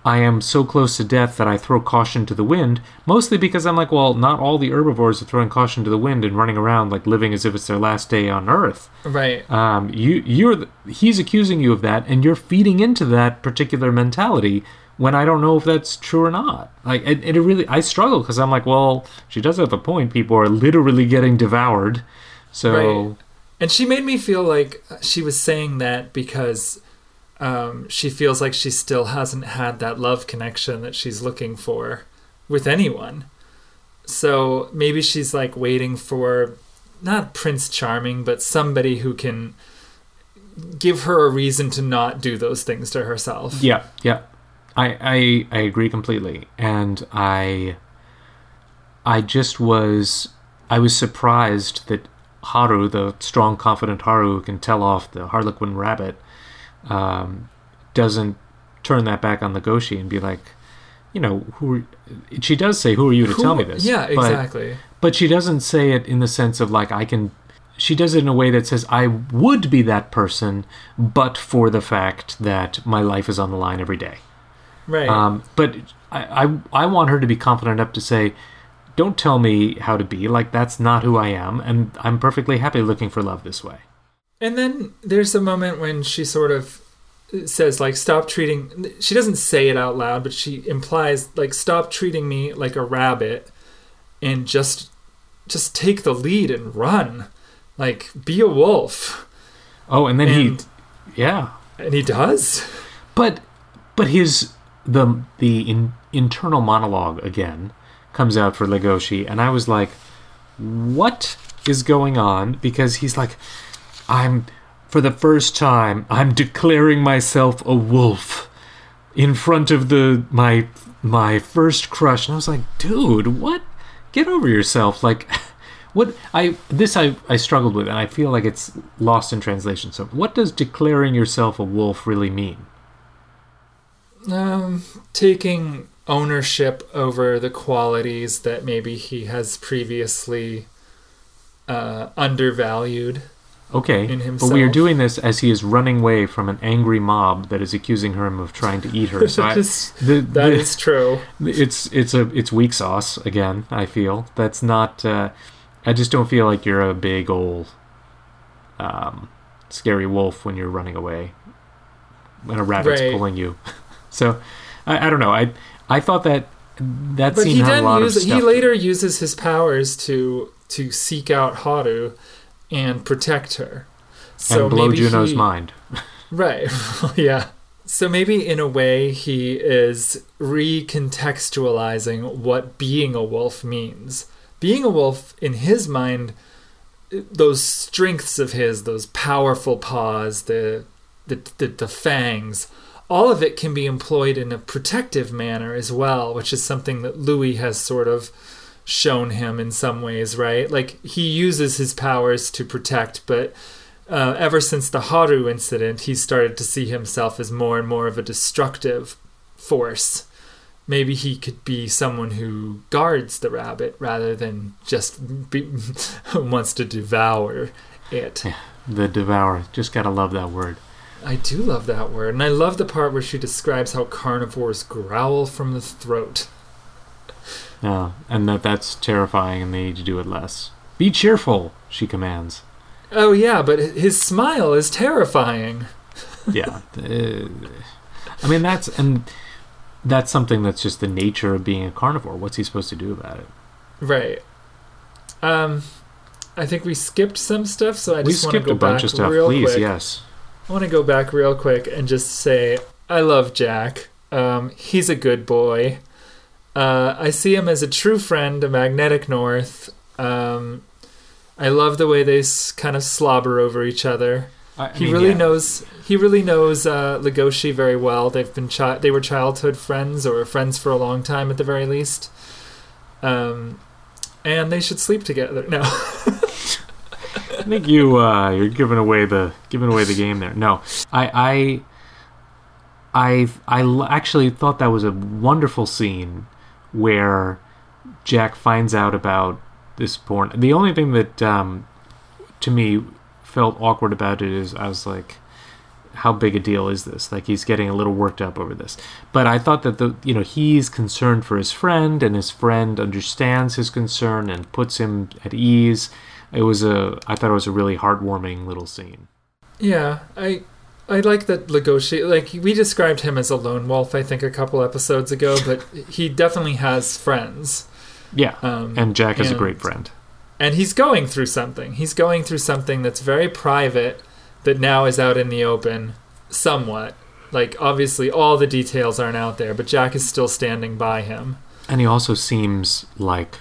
I am so close to death that I throw caution to the wind, mostly because I'm like, well, not all the herbivores are throwing caution to the wind and running around like living as if it's their last day on earth Right. um, you you're the, he's accusing you of that and you're feeding into that particular mentality when I don't know if that's true or not. Like it, it really I struggle because I'm like, well, she does have a point. People are literally getting devoured. So Right. And she made me feel like she was saying that because um, she feels like she still hasn't had that love connection that she's looking for with anyone. So maybe she's like waiting for not Prince Charming, but somebody who can give her a reason to not do those things to herself. yeah, yeah. I, I I agree completely. And I I just was I was surprised that Haru, the strong, confident Haru can tell off the Harlequin rabbit, um, doesn't turn that back on Legoshi and be like, you know, who are, she does say, "Who are you to tell me this?" Yeah, But- exactly. But she doesn't say it in the sense of like I can. She does it in a way that says, "I would be that person, but for the fact that my life is on the line every day." right. Um, but I, I, I want her to be confident enough to say, "Don't tell me how to be. Like that's not who I am, and I'm perfectly happy looking for love this way." And then there's a moment when she sort of says like stop treating she doesn't say it out loud but she implies like stop treating me like a rabbit and just just take the lead and run. Like be a wolf. Oh, and then And- he, yeah, and he does. But but his the the in, internal monologue again comes out for Legoshi, and I was like, what is going on? Because he's like, I'm for the first time, I'm declaring myself a wolf in front of the my my first crush, and I was like, dude, what? Get over yourself, like. What I this I, I struggled with and I feel like it's lost in translation. So what does declaring yourself a wolf really mean? um taking ownership over the qualities that maybe he has previously uh undervalued Okay, but we are doing this as he is running away from an angry mob that is accusing him of trying to eat her. So I, That is- the, that the- is true it's it's a it's weak sauce again. I feel that's not. Uh, I just don't feel like you're a big old, um, scary wolf when you're running away, when a rabbit's Right. pulling you. so, I, I don't know. I I thought that that but scene he had a lot uses of stuff. he later uses his powers to to seek out Haru and protect her. So and blow maybe Juno's he- mind. Right. yeah. So maybe in a way he is recontextualizing what being a wolf means. Being a wolf in his mind those strengths of his, those powerful paws, the the the, the fangs, all of it can be employed in a protective manner as well, which is something that Louis has sort of shown him in some ways, right? Like he uses his powers to protect, but uh, ever since the Haru incident, he started to see himself as more and more of a destructive force. Maybe he could be someone who guards the rabbit rather than just be, wants to devour it. The devourer. Just gotta love that word. I do love that word, and I love the part where she describes how carnivores growl from the throat. Yeah, and that that's terrifying, and they need to do it less. Be cheerful, she commands. Oh yeah, but his smile is terrifying. Yeah, uh, I mean that's and that's something that's just the nature of being a carnivore. What's he supposed to do about it? Right. Um, I think we skipped some stuff, so I we just want to skipped go a bunch back of stuff. real Please, quick. yes. I want to go back real quick and just say I love Jack. Um, he's a good boy. Uh, I see him as a true friend, a magnetic north. Um, I love the way they s- kind of slobber over each other. I, He mean, really yeah. knows. He really knows uh, Legoshi very well. They've been chi- they were childhood friends or friends for a long time at the very least. Um, and they should sleep together. No, I think you uh, you're giving away the giving away the game there. No, I I I I l- actually thought that was a wonderful scene where Jack finds out about this porn. The only thing that um, to me felt awkward about it is I was like, how big a deal is this? Like he's getting a little worked up over this. But I thought that the you know he's concerned for his friend and his friend understands his concern and puts him at ease. It was a I thought it was a really heartwarming little scene. yeah, I I like that Legoshi. Like we described him as a lone wolf, I think, a couple episodes ago, but he definitely has friends. Yeah. Um, and Jack is a great friend. and he's going through something. He's going through something that's very private that now is out in the open, somewhat. Like obviously, all the details aren't out there, but Jack is still standing by him. And he also seems like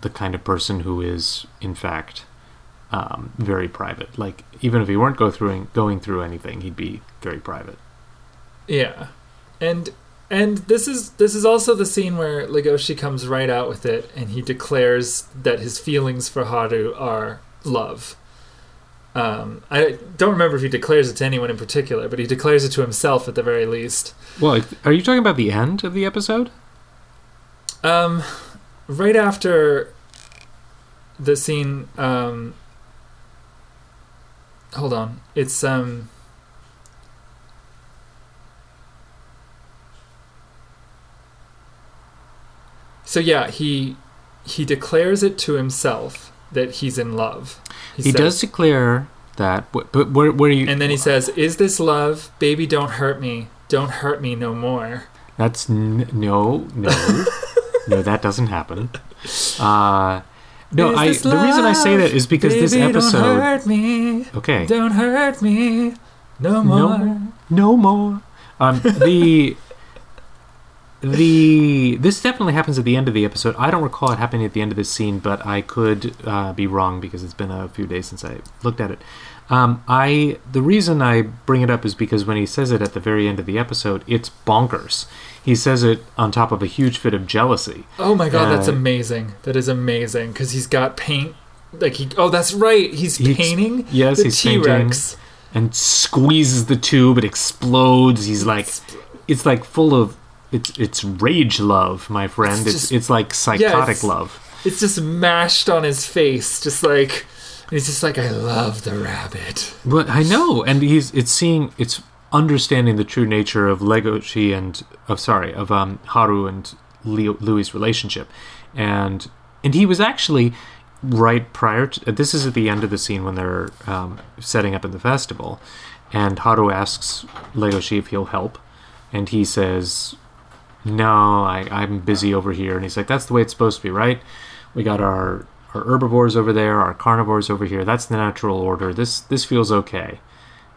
the kind of person who is, in fact, um, very private. Like even if he weren't go through going through anything, he'd be very private. Yeah, and and this is this is also the scene where Legoshi comes right out with it, and he declares that his feelings for Haru are love. Um, I don't remember if he declares it to anyone in particular, but he declares it to himself at the very least. Well, are you talking about the end of the episode? Um, right after the scene, um, hold on, it's um. So yeah, he he declares it to himself that he's in love. He, says- does declare that, but, but where, where are you? and then he says, "Is this love, baby? Don't hurt me. Don't hurt me no more." That's n- no, no, no. That doesn't happen. Uh, no, I. this The reason I say that is because this Baby, Don't episode. hurt me. Okay. Don't hurt me no more. No, no more. Um, the the this definitely happens at the end of the episode. I don't recall it happening at the end of this scene, but I could uh, be wrong because it's been a few days since I looked at it. Um, I the reason I bring it up is because when he says it at the very end of the episode, it's bonkers. He says it on top of a huge fit of jealousy. Oh my god, that's Uh, amazing. That is amazing because he's got paint. Like he. Oh, that's right. He's He's- painting. yes, the he's T Rex. and squeezes the tube. It explodes. He's like, it's like full of it's it's rage love, my friend. It's It's just- it's like psychotic it's- love. It's just mashed on his face, just like. He's just like, I love the rabbit. But I know, and he's it's seeing it's understanding the true nature of Legoshi and of sorry of um Haru and Leo, Louis' relationship, and and he was actually right prior to this is at the end of the scene when they're um, setting up at the festival, and Haru asks Legoshi if he'll help, and he says no, I, I'm busy over here. And he's like, that's the way it's supposed to be, right? We got our, our herbivores over there, our carnivores over here. That's the natural order. This this feels okay.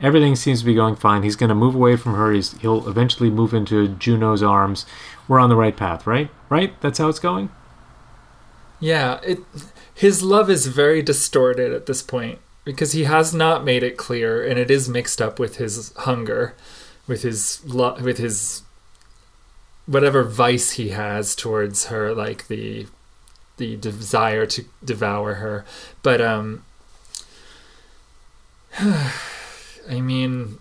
Everything seems to be going fine. He's going to move away from her. He's, he'll eventually move into Juno's arms. We're on the right path, right? Right? That's how it's going? Yeah, it. His love is very distorted at this point because he has not made it clear, and it is mixed up with his hunger, with his lo- with his whatever vice he has towards her, like the the desire to devour her. But um, I mean,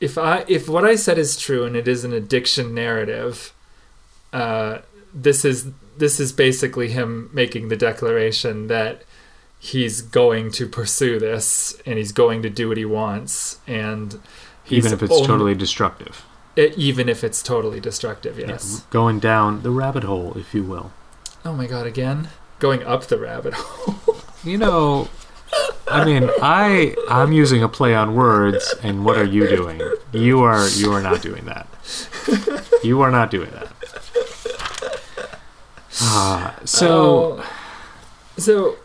if I if what I said is true and it is an addiction narrative, uh, this is this is basically him making the declaration that he's going to pursue this and he's going to do what he wants and Even if it's only- totally destructive. it, even if it's totally destructive yes Going down the rabbit hole, if you will. oh my god again going up the rabbit hole You know, I mean, I I'm using a play on words, and what are you doing? You are you are not doing that. You are not doing that. Ah, so Oh. so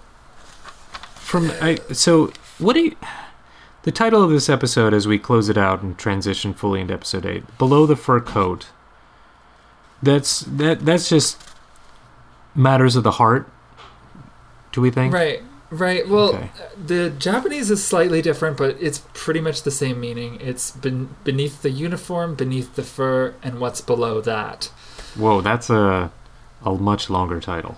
from I so what do you? The title of this episode, as we close it out and transition fully into episode eight, below the fur coat. That's that. That's just matters of the heart. Do we think? right right well Okay. the japanese is slightly different but it's pretty much the same meaning it's ben- beneath the uniform beneath the fur and what's below that Whoa, that's a a much longer title.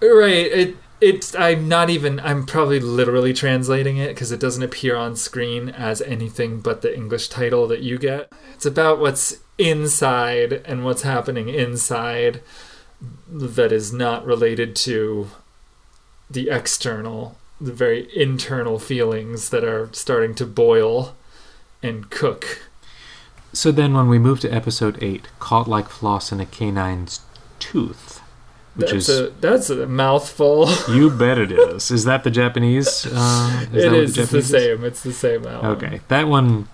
Right. It it's I'm not even I'm probably literally translating it because it doesn't appear on screen as anything but the English title that you get. It's about what's inside and what's happening inside that is not related to the external, the very internal feelings that are starting to boil and cook. So then, when we move to episode eight, caught like floss in a canine's tooth, which That's is a that's a mouthful. you bet it is. Is that the Japanese? Uh, It that the, Japanese same. It's the same album. Okay, that one.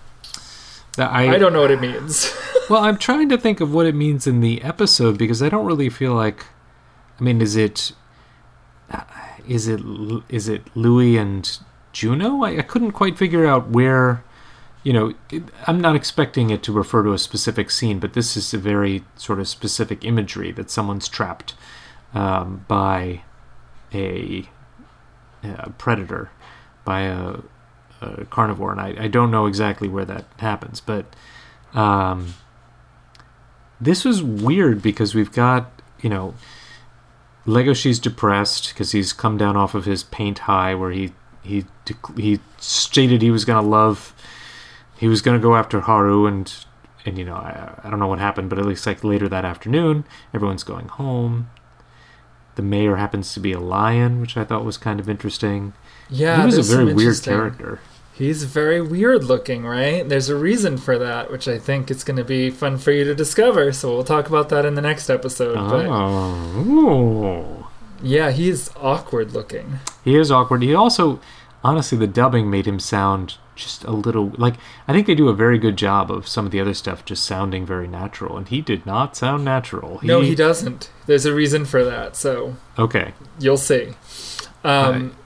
That I, I don't know what it means. Well, I'm trying to think of what it means in the episode because I don't really feel like. I mean, is it? Is it? Is it Louis and Juno? I, I couldn't quite figure out where. You know, it, I'm not expecting it to refer to a specific scene, but this is a very sort of specific imagery that someone's trapped um, by a, a predator, by a, a carnivore, and I, I don't know exactly where that happens, but um, this was weird because we've got you know Legoshi's depressed because he's come down off of his paint high where he he he stated he was gonna love he was gonna go after Haru and and you know I, I don't know what happened but at least like later that afternoon everyone's going home the mayor happens to be a lion which I thought was kind of interesting Yeah, he was a very weird character He's very weird looking, right? There's a reason for that, which I think it's going to be fun for you to discover. So we'll talk about that in the next episode. But oh yeah, he's awkward looking. He is awkward. He also, honestly, the dubbing made him sound just a little like. I think they do a very good job of some of the other stuff just sounding very natural, and he did not sound natural. No, he doesn't. There's a reason for that. So Okay, you'll see. Um,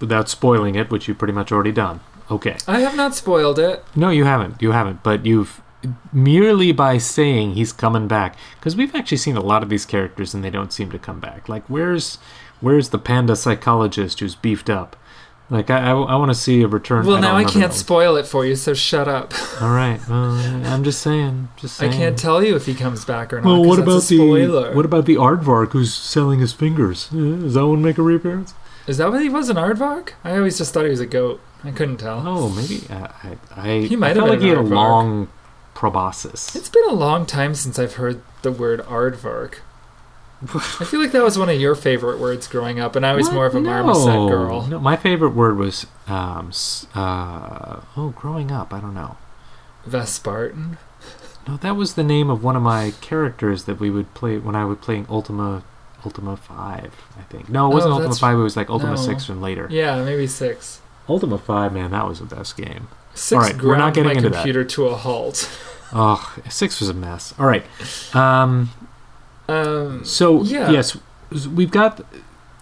without spoiling it, which you've pretty much already done. Okay, I have not spoiled it. no, you haven't. You haven't. But you've merely by saying he's coming back because we've actually seen a lot of these characters and they don't seem to come back. Like where's where's the panda psychologist who's beefed up? Like I, I, want to see a return. Well, don't now I can't spoil it for you, so shut up. All right. Well, I'm just saying. Just I can't tell you if he comes back or not. Well, what about the what about the aardvark who's selling his fingers? Uh, Does that one make a reappearance? Is that what he was, an aardvark? I always just thought he was a goat. I couldn't tell. Oh, maybe uh, I. I He might I have felt been like he had a long proboscis. It's been a long time since I've heard the word aardvark. I feel like that was one of your favorite words growing up, and I was What? more of a no. marmoset girl. No, my favorite word was um. Uh, oh, growing up, I don't know. Vespartan. No, that was the name of one of my characters that we would play when I was playing Ultima. Ultima Five, I think. No, it wasn't Oh, Ultima Five. It was like Ultima no. Six and later. Yeah, maybe six. Ultima Five, man, that was the best game. Six All right, we're not getting my into that. computer to a halt. Oh, six was a mess. All right. Um, Um, so Yeah. yes, we've got.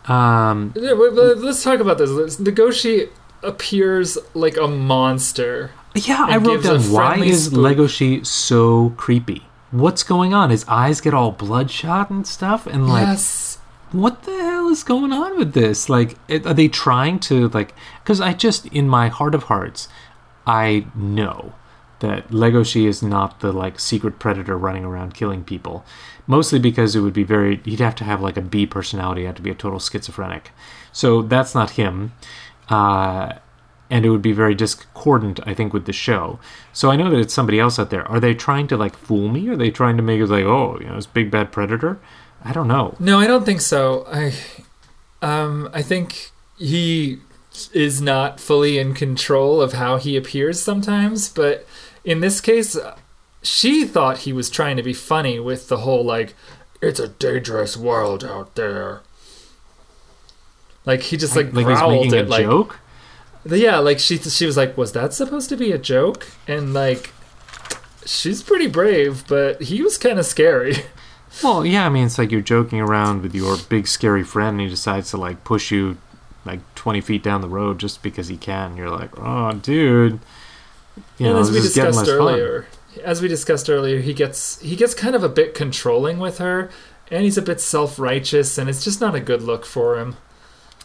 Um, yeah, let's talk about this. Let's- Legoshi appears like a monster. yeah, I wrote down why is spook. Legoshi so creepy? What's going on? His eyes get all bloodshot and stuff, and like, yes. what the hell is going on with this? Like, are they trying to like? Because I just, in my heart of hearts, I know that Legoshi is not the like secret predator running around killing people. Mostly because it would be very he'd have to have like a B personality, have to be a total schizophrenic. So that's not him. Uh, and it would be very discordant, I think, with the show. So I know that it's somebody else out there. Are they trying to like fool me? Are they trying to make it like, oh, you know, it's big bad predator? I don't know. No, I don't think so. I, um, I think he is not fully in control of how he appears sometimes, but in this case, she thought he was trying to be funny with the whole like, it's a dangerous world out there. Like he just like, like growled making a it like joke. yeah, like she she was like, was that supposed to be a joke? And like, she's pretty brave, but he was kind of scary. Well, yeah, I mean, it's like you're joking around with your big scary friend, and he decides to like push you like 20 feet down the road just because he can. You're like, oh, dude. You and know, as we this is getting discussed earlier, fun. As we discussed earlier, he gets he gets kind of a bit controlling with her, and he's a bit self righteous, and it's just not a good look for him.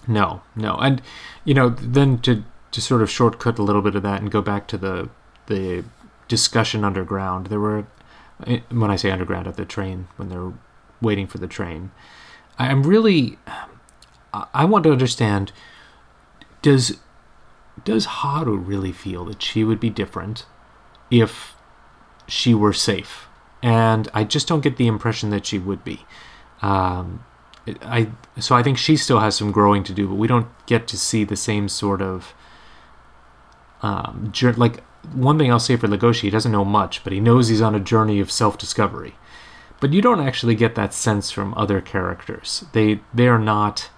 No, no, and you know, then to to sort of shortcut a little bit of that and go back to the the discussion underground. There were when I say underground at the train when they're waiting for the train. I'm really I want to understand does does Haru really feel that she would be different if she were safe? And I just don't get the impression that she would be. Um, I so I think she still has some growing to do, but we don't get to see the same sort of um, like one thing I'll say for Legoshi, he doesn't know much, but he knows he's on a journey of self-discovery. But you don't actually get that sense from other characters. They they are not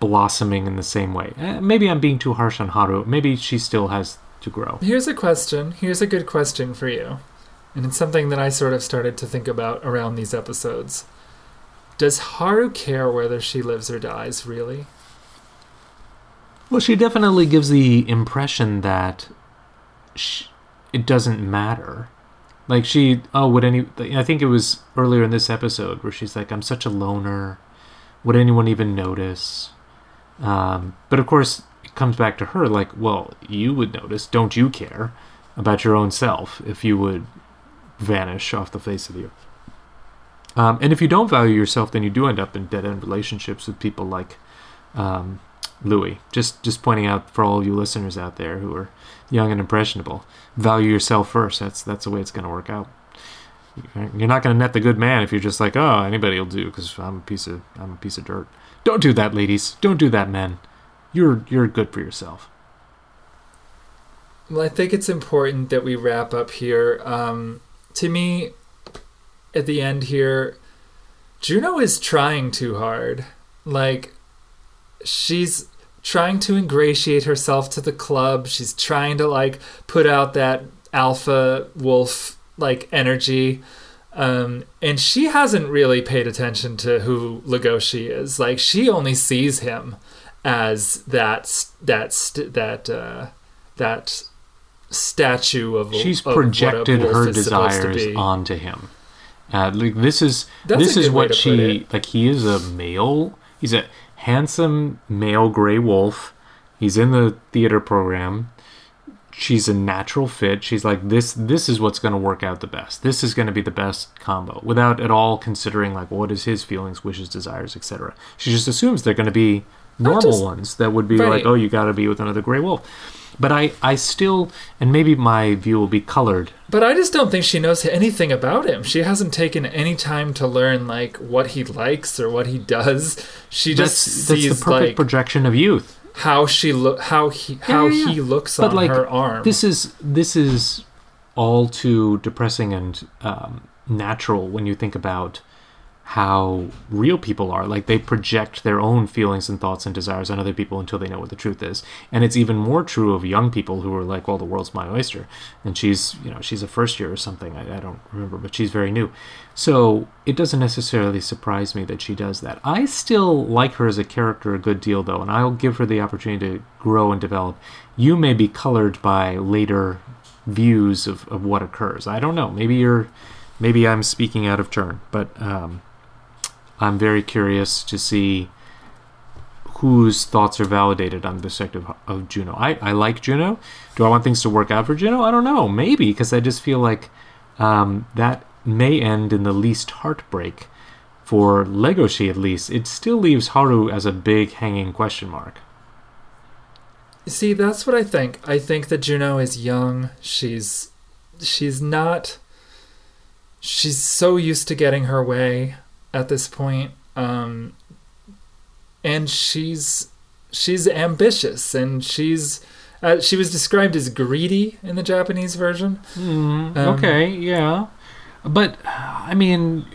blossoming in the same way. Eh, maybe I'm being too harsh on Haru. Maybe she still has to grow. Here's a question. Here's a good question for you, and it's something that I sort of started to think about around these episodes. Does Haru care whether she lives or dies? Really? Well, she definitely gives the impression that sh- it doesn't matter. Like she, oh, would any? I think it was earlier in this episode where she's like, "I'm such a loner. Would anyone even notice?" Um, but of course, comes back to her. Like, well, you would notice. Don't you care about your own self if you would vanish off the face of the earth? Um, and if you don't value yourself, then you do end up in dead end relationships with people like um, Louis. Just just pointing out for all you listeners out there who are young and impressionable, value yourself first. That's that's the way it's going to work out. You're not going to net the good man if you're just like, oh, anybody will do because I'm a piece of I'm a piece of dirt. Don't do that, ladies. Don't do that, men. You're you're good for yourself. Well, I think it's important that we wrap up here. Um, to me, at the end here, Juno is trying too hard. Like, she's trying to ingratiate herself to the club. She's trying to, like, put out that alpha wolf, like, energy. Um, and she hasn't really paid attention to who Legoshi is. Like, she only sees him as that, that, that, uh, that statue of She's of projected her is supposed to desires onto him. Uh, like this is That's this is what she like. He is a male. He's a handsome male gray wolf. He's in the theater program. She's a natural fit. She's like this. This is what's going to work out the best. This is going to be the best combo, without at all considering like what is his feelings, wishes, desires, etc. She just assumes they're going to be normal just- ones that would be Right. like, oh, you got to be with another gray wolf. But I, I still, and maybe my view will be colored But I just don't think she knows anything about him. She hasn't taken any time to learn like what he likes or what he does. She just that's, that's sees the perfect like projection of youth. how she look, how he, how Yeah, yeah, he looks But on like her arm. this is this is all too depressing and um, natural when you think about how real people are. Like they project their own feelings and thoughts and desires on other people until they know what the truth is. And it's even more true of young people who are like, "Well, the world's my oyster," and she's you know she's a first year or something. I, I don't remember, but she's very new. So it doesn't necessarily surprise me that she does that. I still like her as a character a good deal, though, and I'll give her the opportunity to grow and develop. You may be colored by later views of, of what occurs. I don't know. Maybe you're, maybe I'm speaking out of turn, but um, I'm very curious to see whose thoughts are validated on the subject of, of Juno. I, I like Juno. Do I want things to work out for Juno? I don't know. Maybe because I just feel like um, that may end in the least heartbreak for Legoshi at least. It still leaves Haru as a big hanging question mark. See, that's what I think. I think that Juno is young. She's she's not she's so used to getting her way at this point. Um and she's she's ambitious and she's uh, she was described as greedy in the Japanese version. Mm, Um, okay, yeah. But I mean,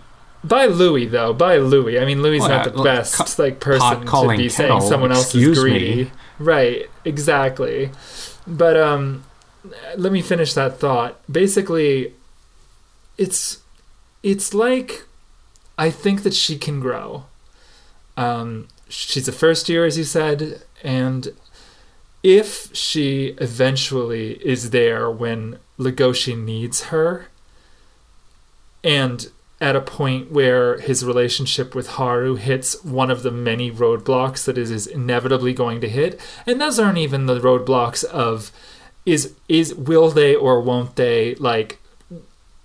By Louis, though, by Louis. I mean, Louis Well, not the uh, best like person to be saying someone else is me. greedy. Right, exactly. But um, let me finish that thought. Basically, it's it's like I think that she can grow. Um, she's a first year, as you said, and if she eventually is there when Legoshi needs her, and at a point where his relationship with Haru hits one of the many roadblocks that it is inevitably going to hit, and those aren't even the roadblocks of is is will they or won't they like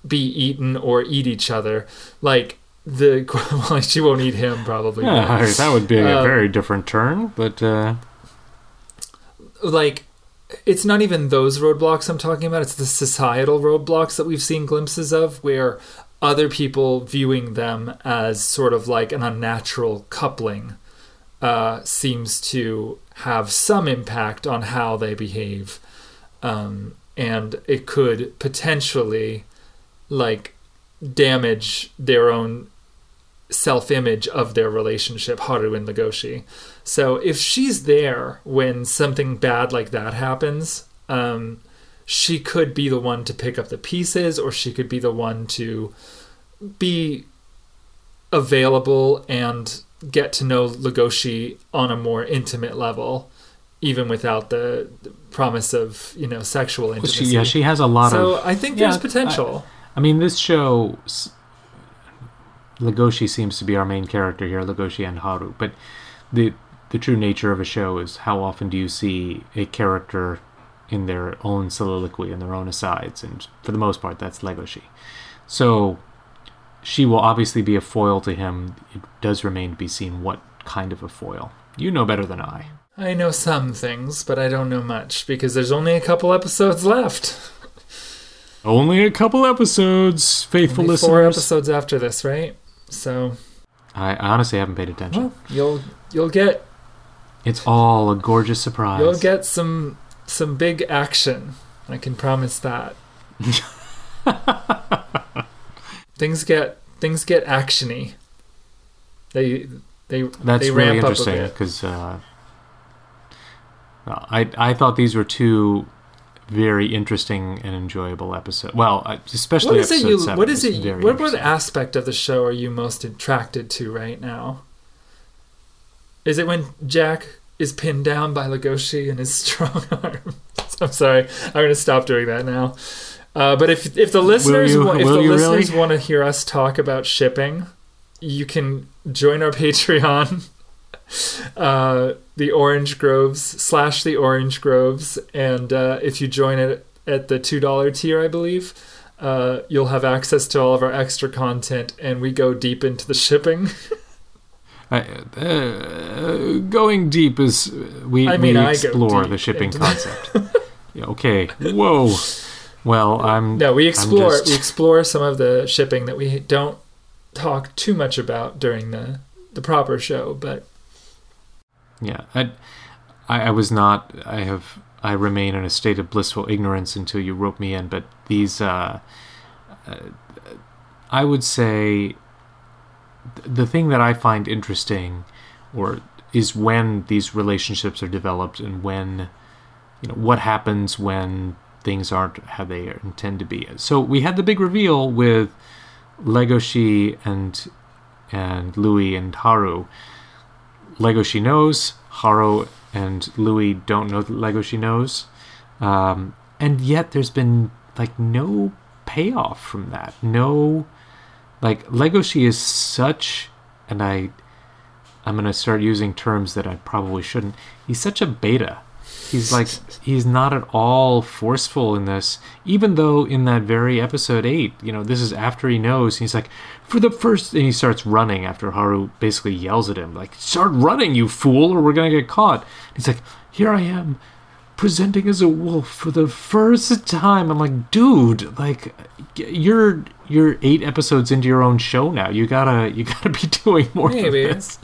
be eaten or eat each other like the well she won't eat him probably yeah, that would be a Um, very different turn. But uh, like it's not even those roadblocks I'm talking about. It's the societal roadblocks that we've seen glimpses of where other people viewing them as sort of like an unnatural coupling uh, seems to have some impact on how they behave. Um, and it could potentially like damage their own self image of their relationship, Haru and Legoshi. So if she's there when something bad like that happens, um, she could be the one to pick up the pieces, or she could be the one to be available and get to know Legoshi on a more intimate level, even without the, promise of you know sexual well, intimacy. she, yeah, she has a lot so of. I think yeah, there's potential. I mean, this show, Legoshi seems to be our main character here, Legoshi and Haru. But the the true nature of a show is how often do you see a character in their own soliloquy and their own asides, and for the most part, that's Legoshi. So she will obviously be a foil to him. It does remain to be seen what kind of a foil. You know better than I. I know some things, but I don't know much because there's only a couple episodes left. Only a couple episodes, faithful Only four episodes after this, right? So I honestly haven't paid attention. well, you'll you'll get It's all a gorgeous surprise. you'll get some some big action. I can promise that. things get things get actiony. They they That's they really interesting because uh, I I thought these were two very interesting and enjoyable episode. Well, especially What is it episode you? seven What is it? What, what aspect of the show are you most attracted to right now? Is it when Jack is pinned down by Legoshi and his strong arm? I'm sorry, I'm going to stop doing that now. Uh, but if if the listeners you- if the listeners really? want to hear us talk about shipping, you can join our Patreon. Uh, the Orange Groves slash the Orange Groves, and uh, if you join it at the two dollar tier, I believe, uh, you'll have access to all of our extra content, and we go deep into the shipping. I- uh, going deep is we, I mean, we explore the shipping concept. Yeah, okay. Whoa. Well, I'm no, we explore just- we explore some of the shipping that we don't talk too much about during the the proper show, but Yeah, I, I, I was not. I have. I remain in a state of blissful ignorance until you rope me in. But these, uh, uh, I would say, th- the thing that I find interesting, or is when these relationships are developed and when, you know, what happens when things aren't how they intend to be. So we had the big reveal with Legoshi and and Louis and Haru. Legoshi knows, Haru and Louis don't know that Legoshi knows. Um, and yet there's been like no payoff from that. No like Legoshi is such and I I'm gonna start using terms that I probably shouldn't. He's such a beta. He's like he's not at all forceful in this. Even though in that very episode eight, you know, this is after he knows. He's like, for the first, and he starts running after Haru basically yells at him, like, "Start running, you fool, or we're gonna get caught." He's like, "Here I am." Presenting as a wolf for the first time, I'm like, dude, like, you're you're eight episodes into your own show now. You gotta you gotta be doing more Maybe. than this.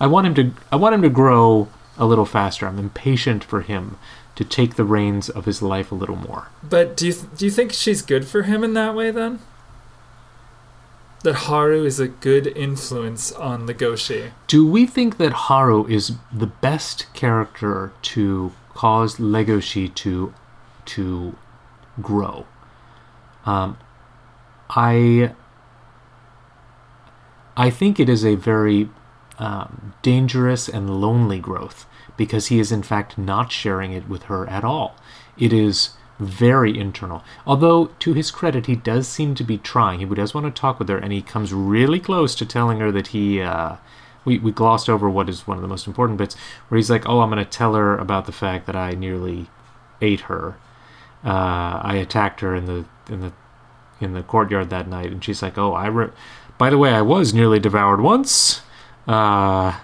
I want him to I want him to grow a little faster. I'm impatient for him to take the reins of his life a little more. But do you th- do you think she's good for him in that way then? That Haru is a good influence on Legoshi. Do we think that Haru is the best character to cause Legoshi to to grow? Um, I I think it is a very um, dangerous and lonely growth because he is in fact not sharing it with her at all. It is very internal. Although, to his credit, he does seem to be trying. He does want to talk with her, and he comes really close to telling her that he. Uh, we, we glossed over what is one of the most important bits, where he's like, "Oh, I'm going to tell her about the fact that I nearly ate her. Uh, I attacked her in the in the in the courtyard that night," and she's like, "Oh, I re- by the way, I was nearly devoured once. Uh,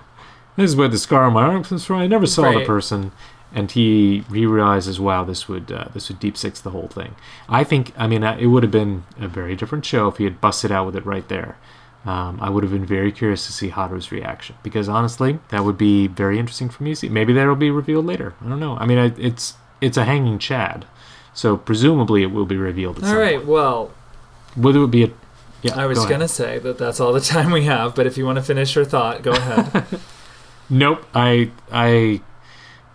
this is where the scar on my arm comes from. I never saw the person." And he he realizes, wow, this would uh, this would deep six the whole thing. I think, I mean, uh, it would have been a very different show if he had busted out with it right there. Um, I would have been very curious to see Haru's reaction because honestly, that would be very interesting for me to see. Maybe that'll be revealed later. I don't know. I mean, I, it's it's a hanging Chad, so presumably it will be revealed. At All right. point. Well, Whether it be a yeah, I was go gonna say that that's all the time we have. But if you want to finish your thought, go ahead. Nope. I I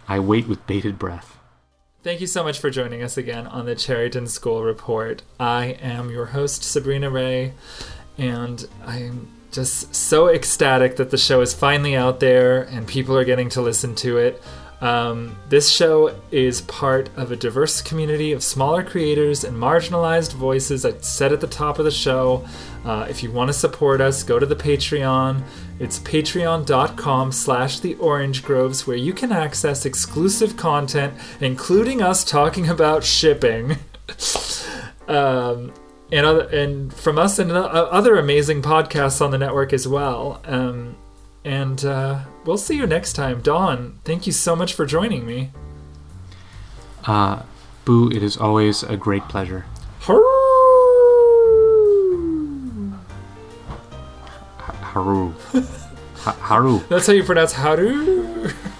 I wait with bated breath. Thank you so much for joining us again on the Cherryton School Report. I am your host, Sabrina Ray, and I'm just so ecstatic that the show is finally out there and people are getting to listen to it. Um, this show is part of a diverse community of smaller creators and marginalized voices. I said at the top of the show, uh, if you want to support us, go to the Patreon. It's patreon.com slash the orange groves where you can access exclusive content, including us talking about shipping. um, and other, and from us and other amazing podcasts on the network as well. Um, and uh, we'll see you next time. Dawn, thank you so much for joining me. Uh, Boo, it is always a great pleasure. Haru. Ha- Haru. That's how you pronounce Haru?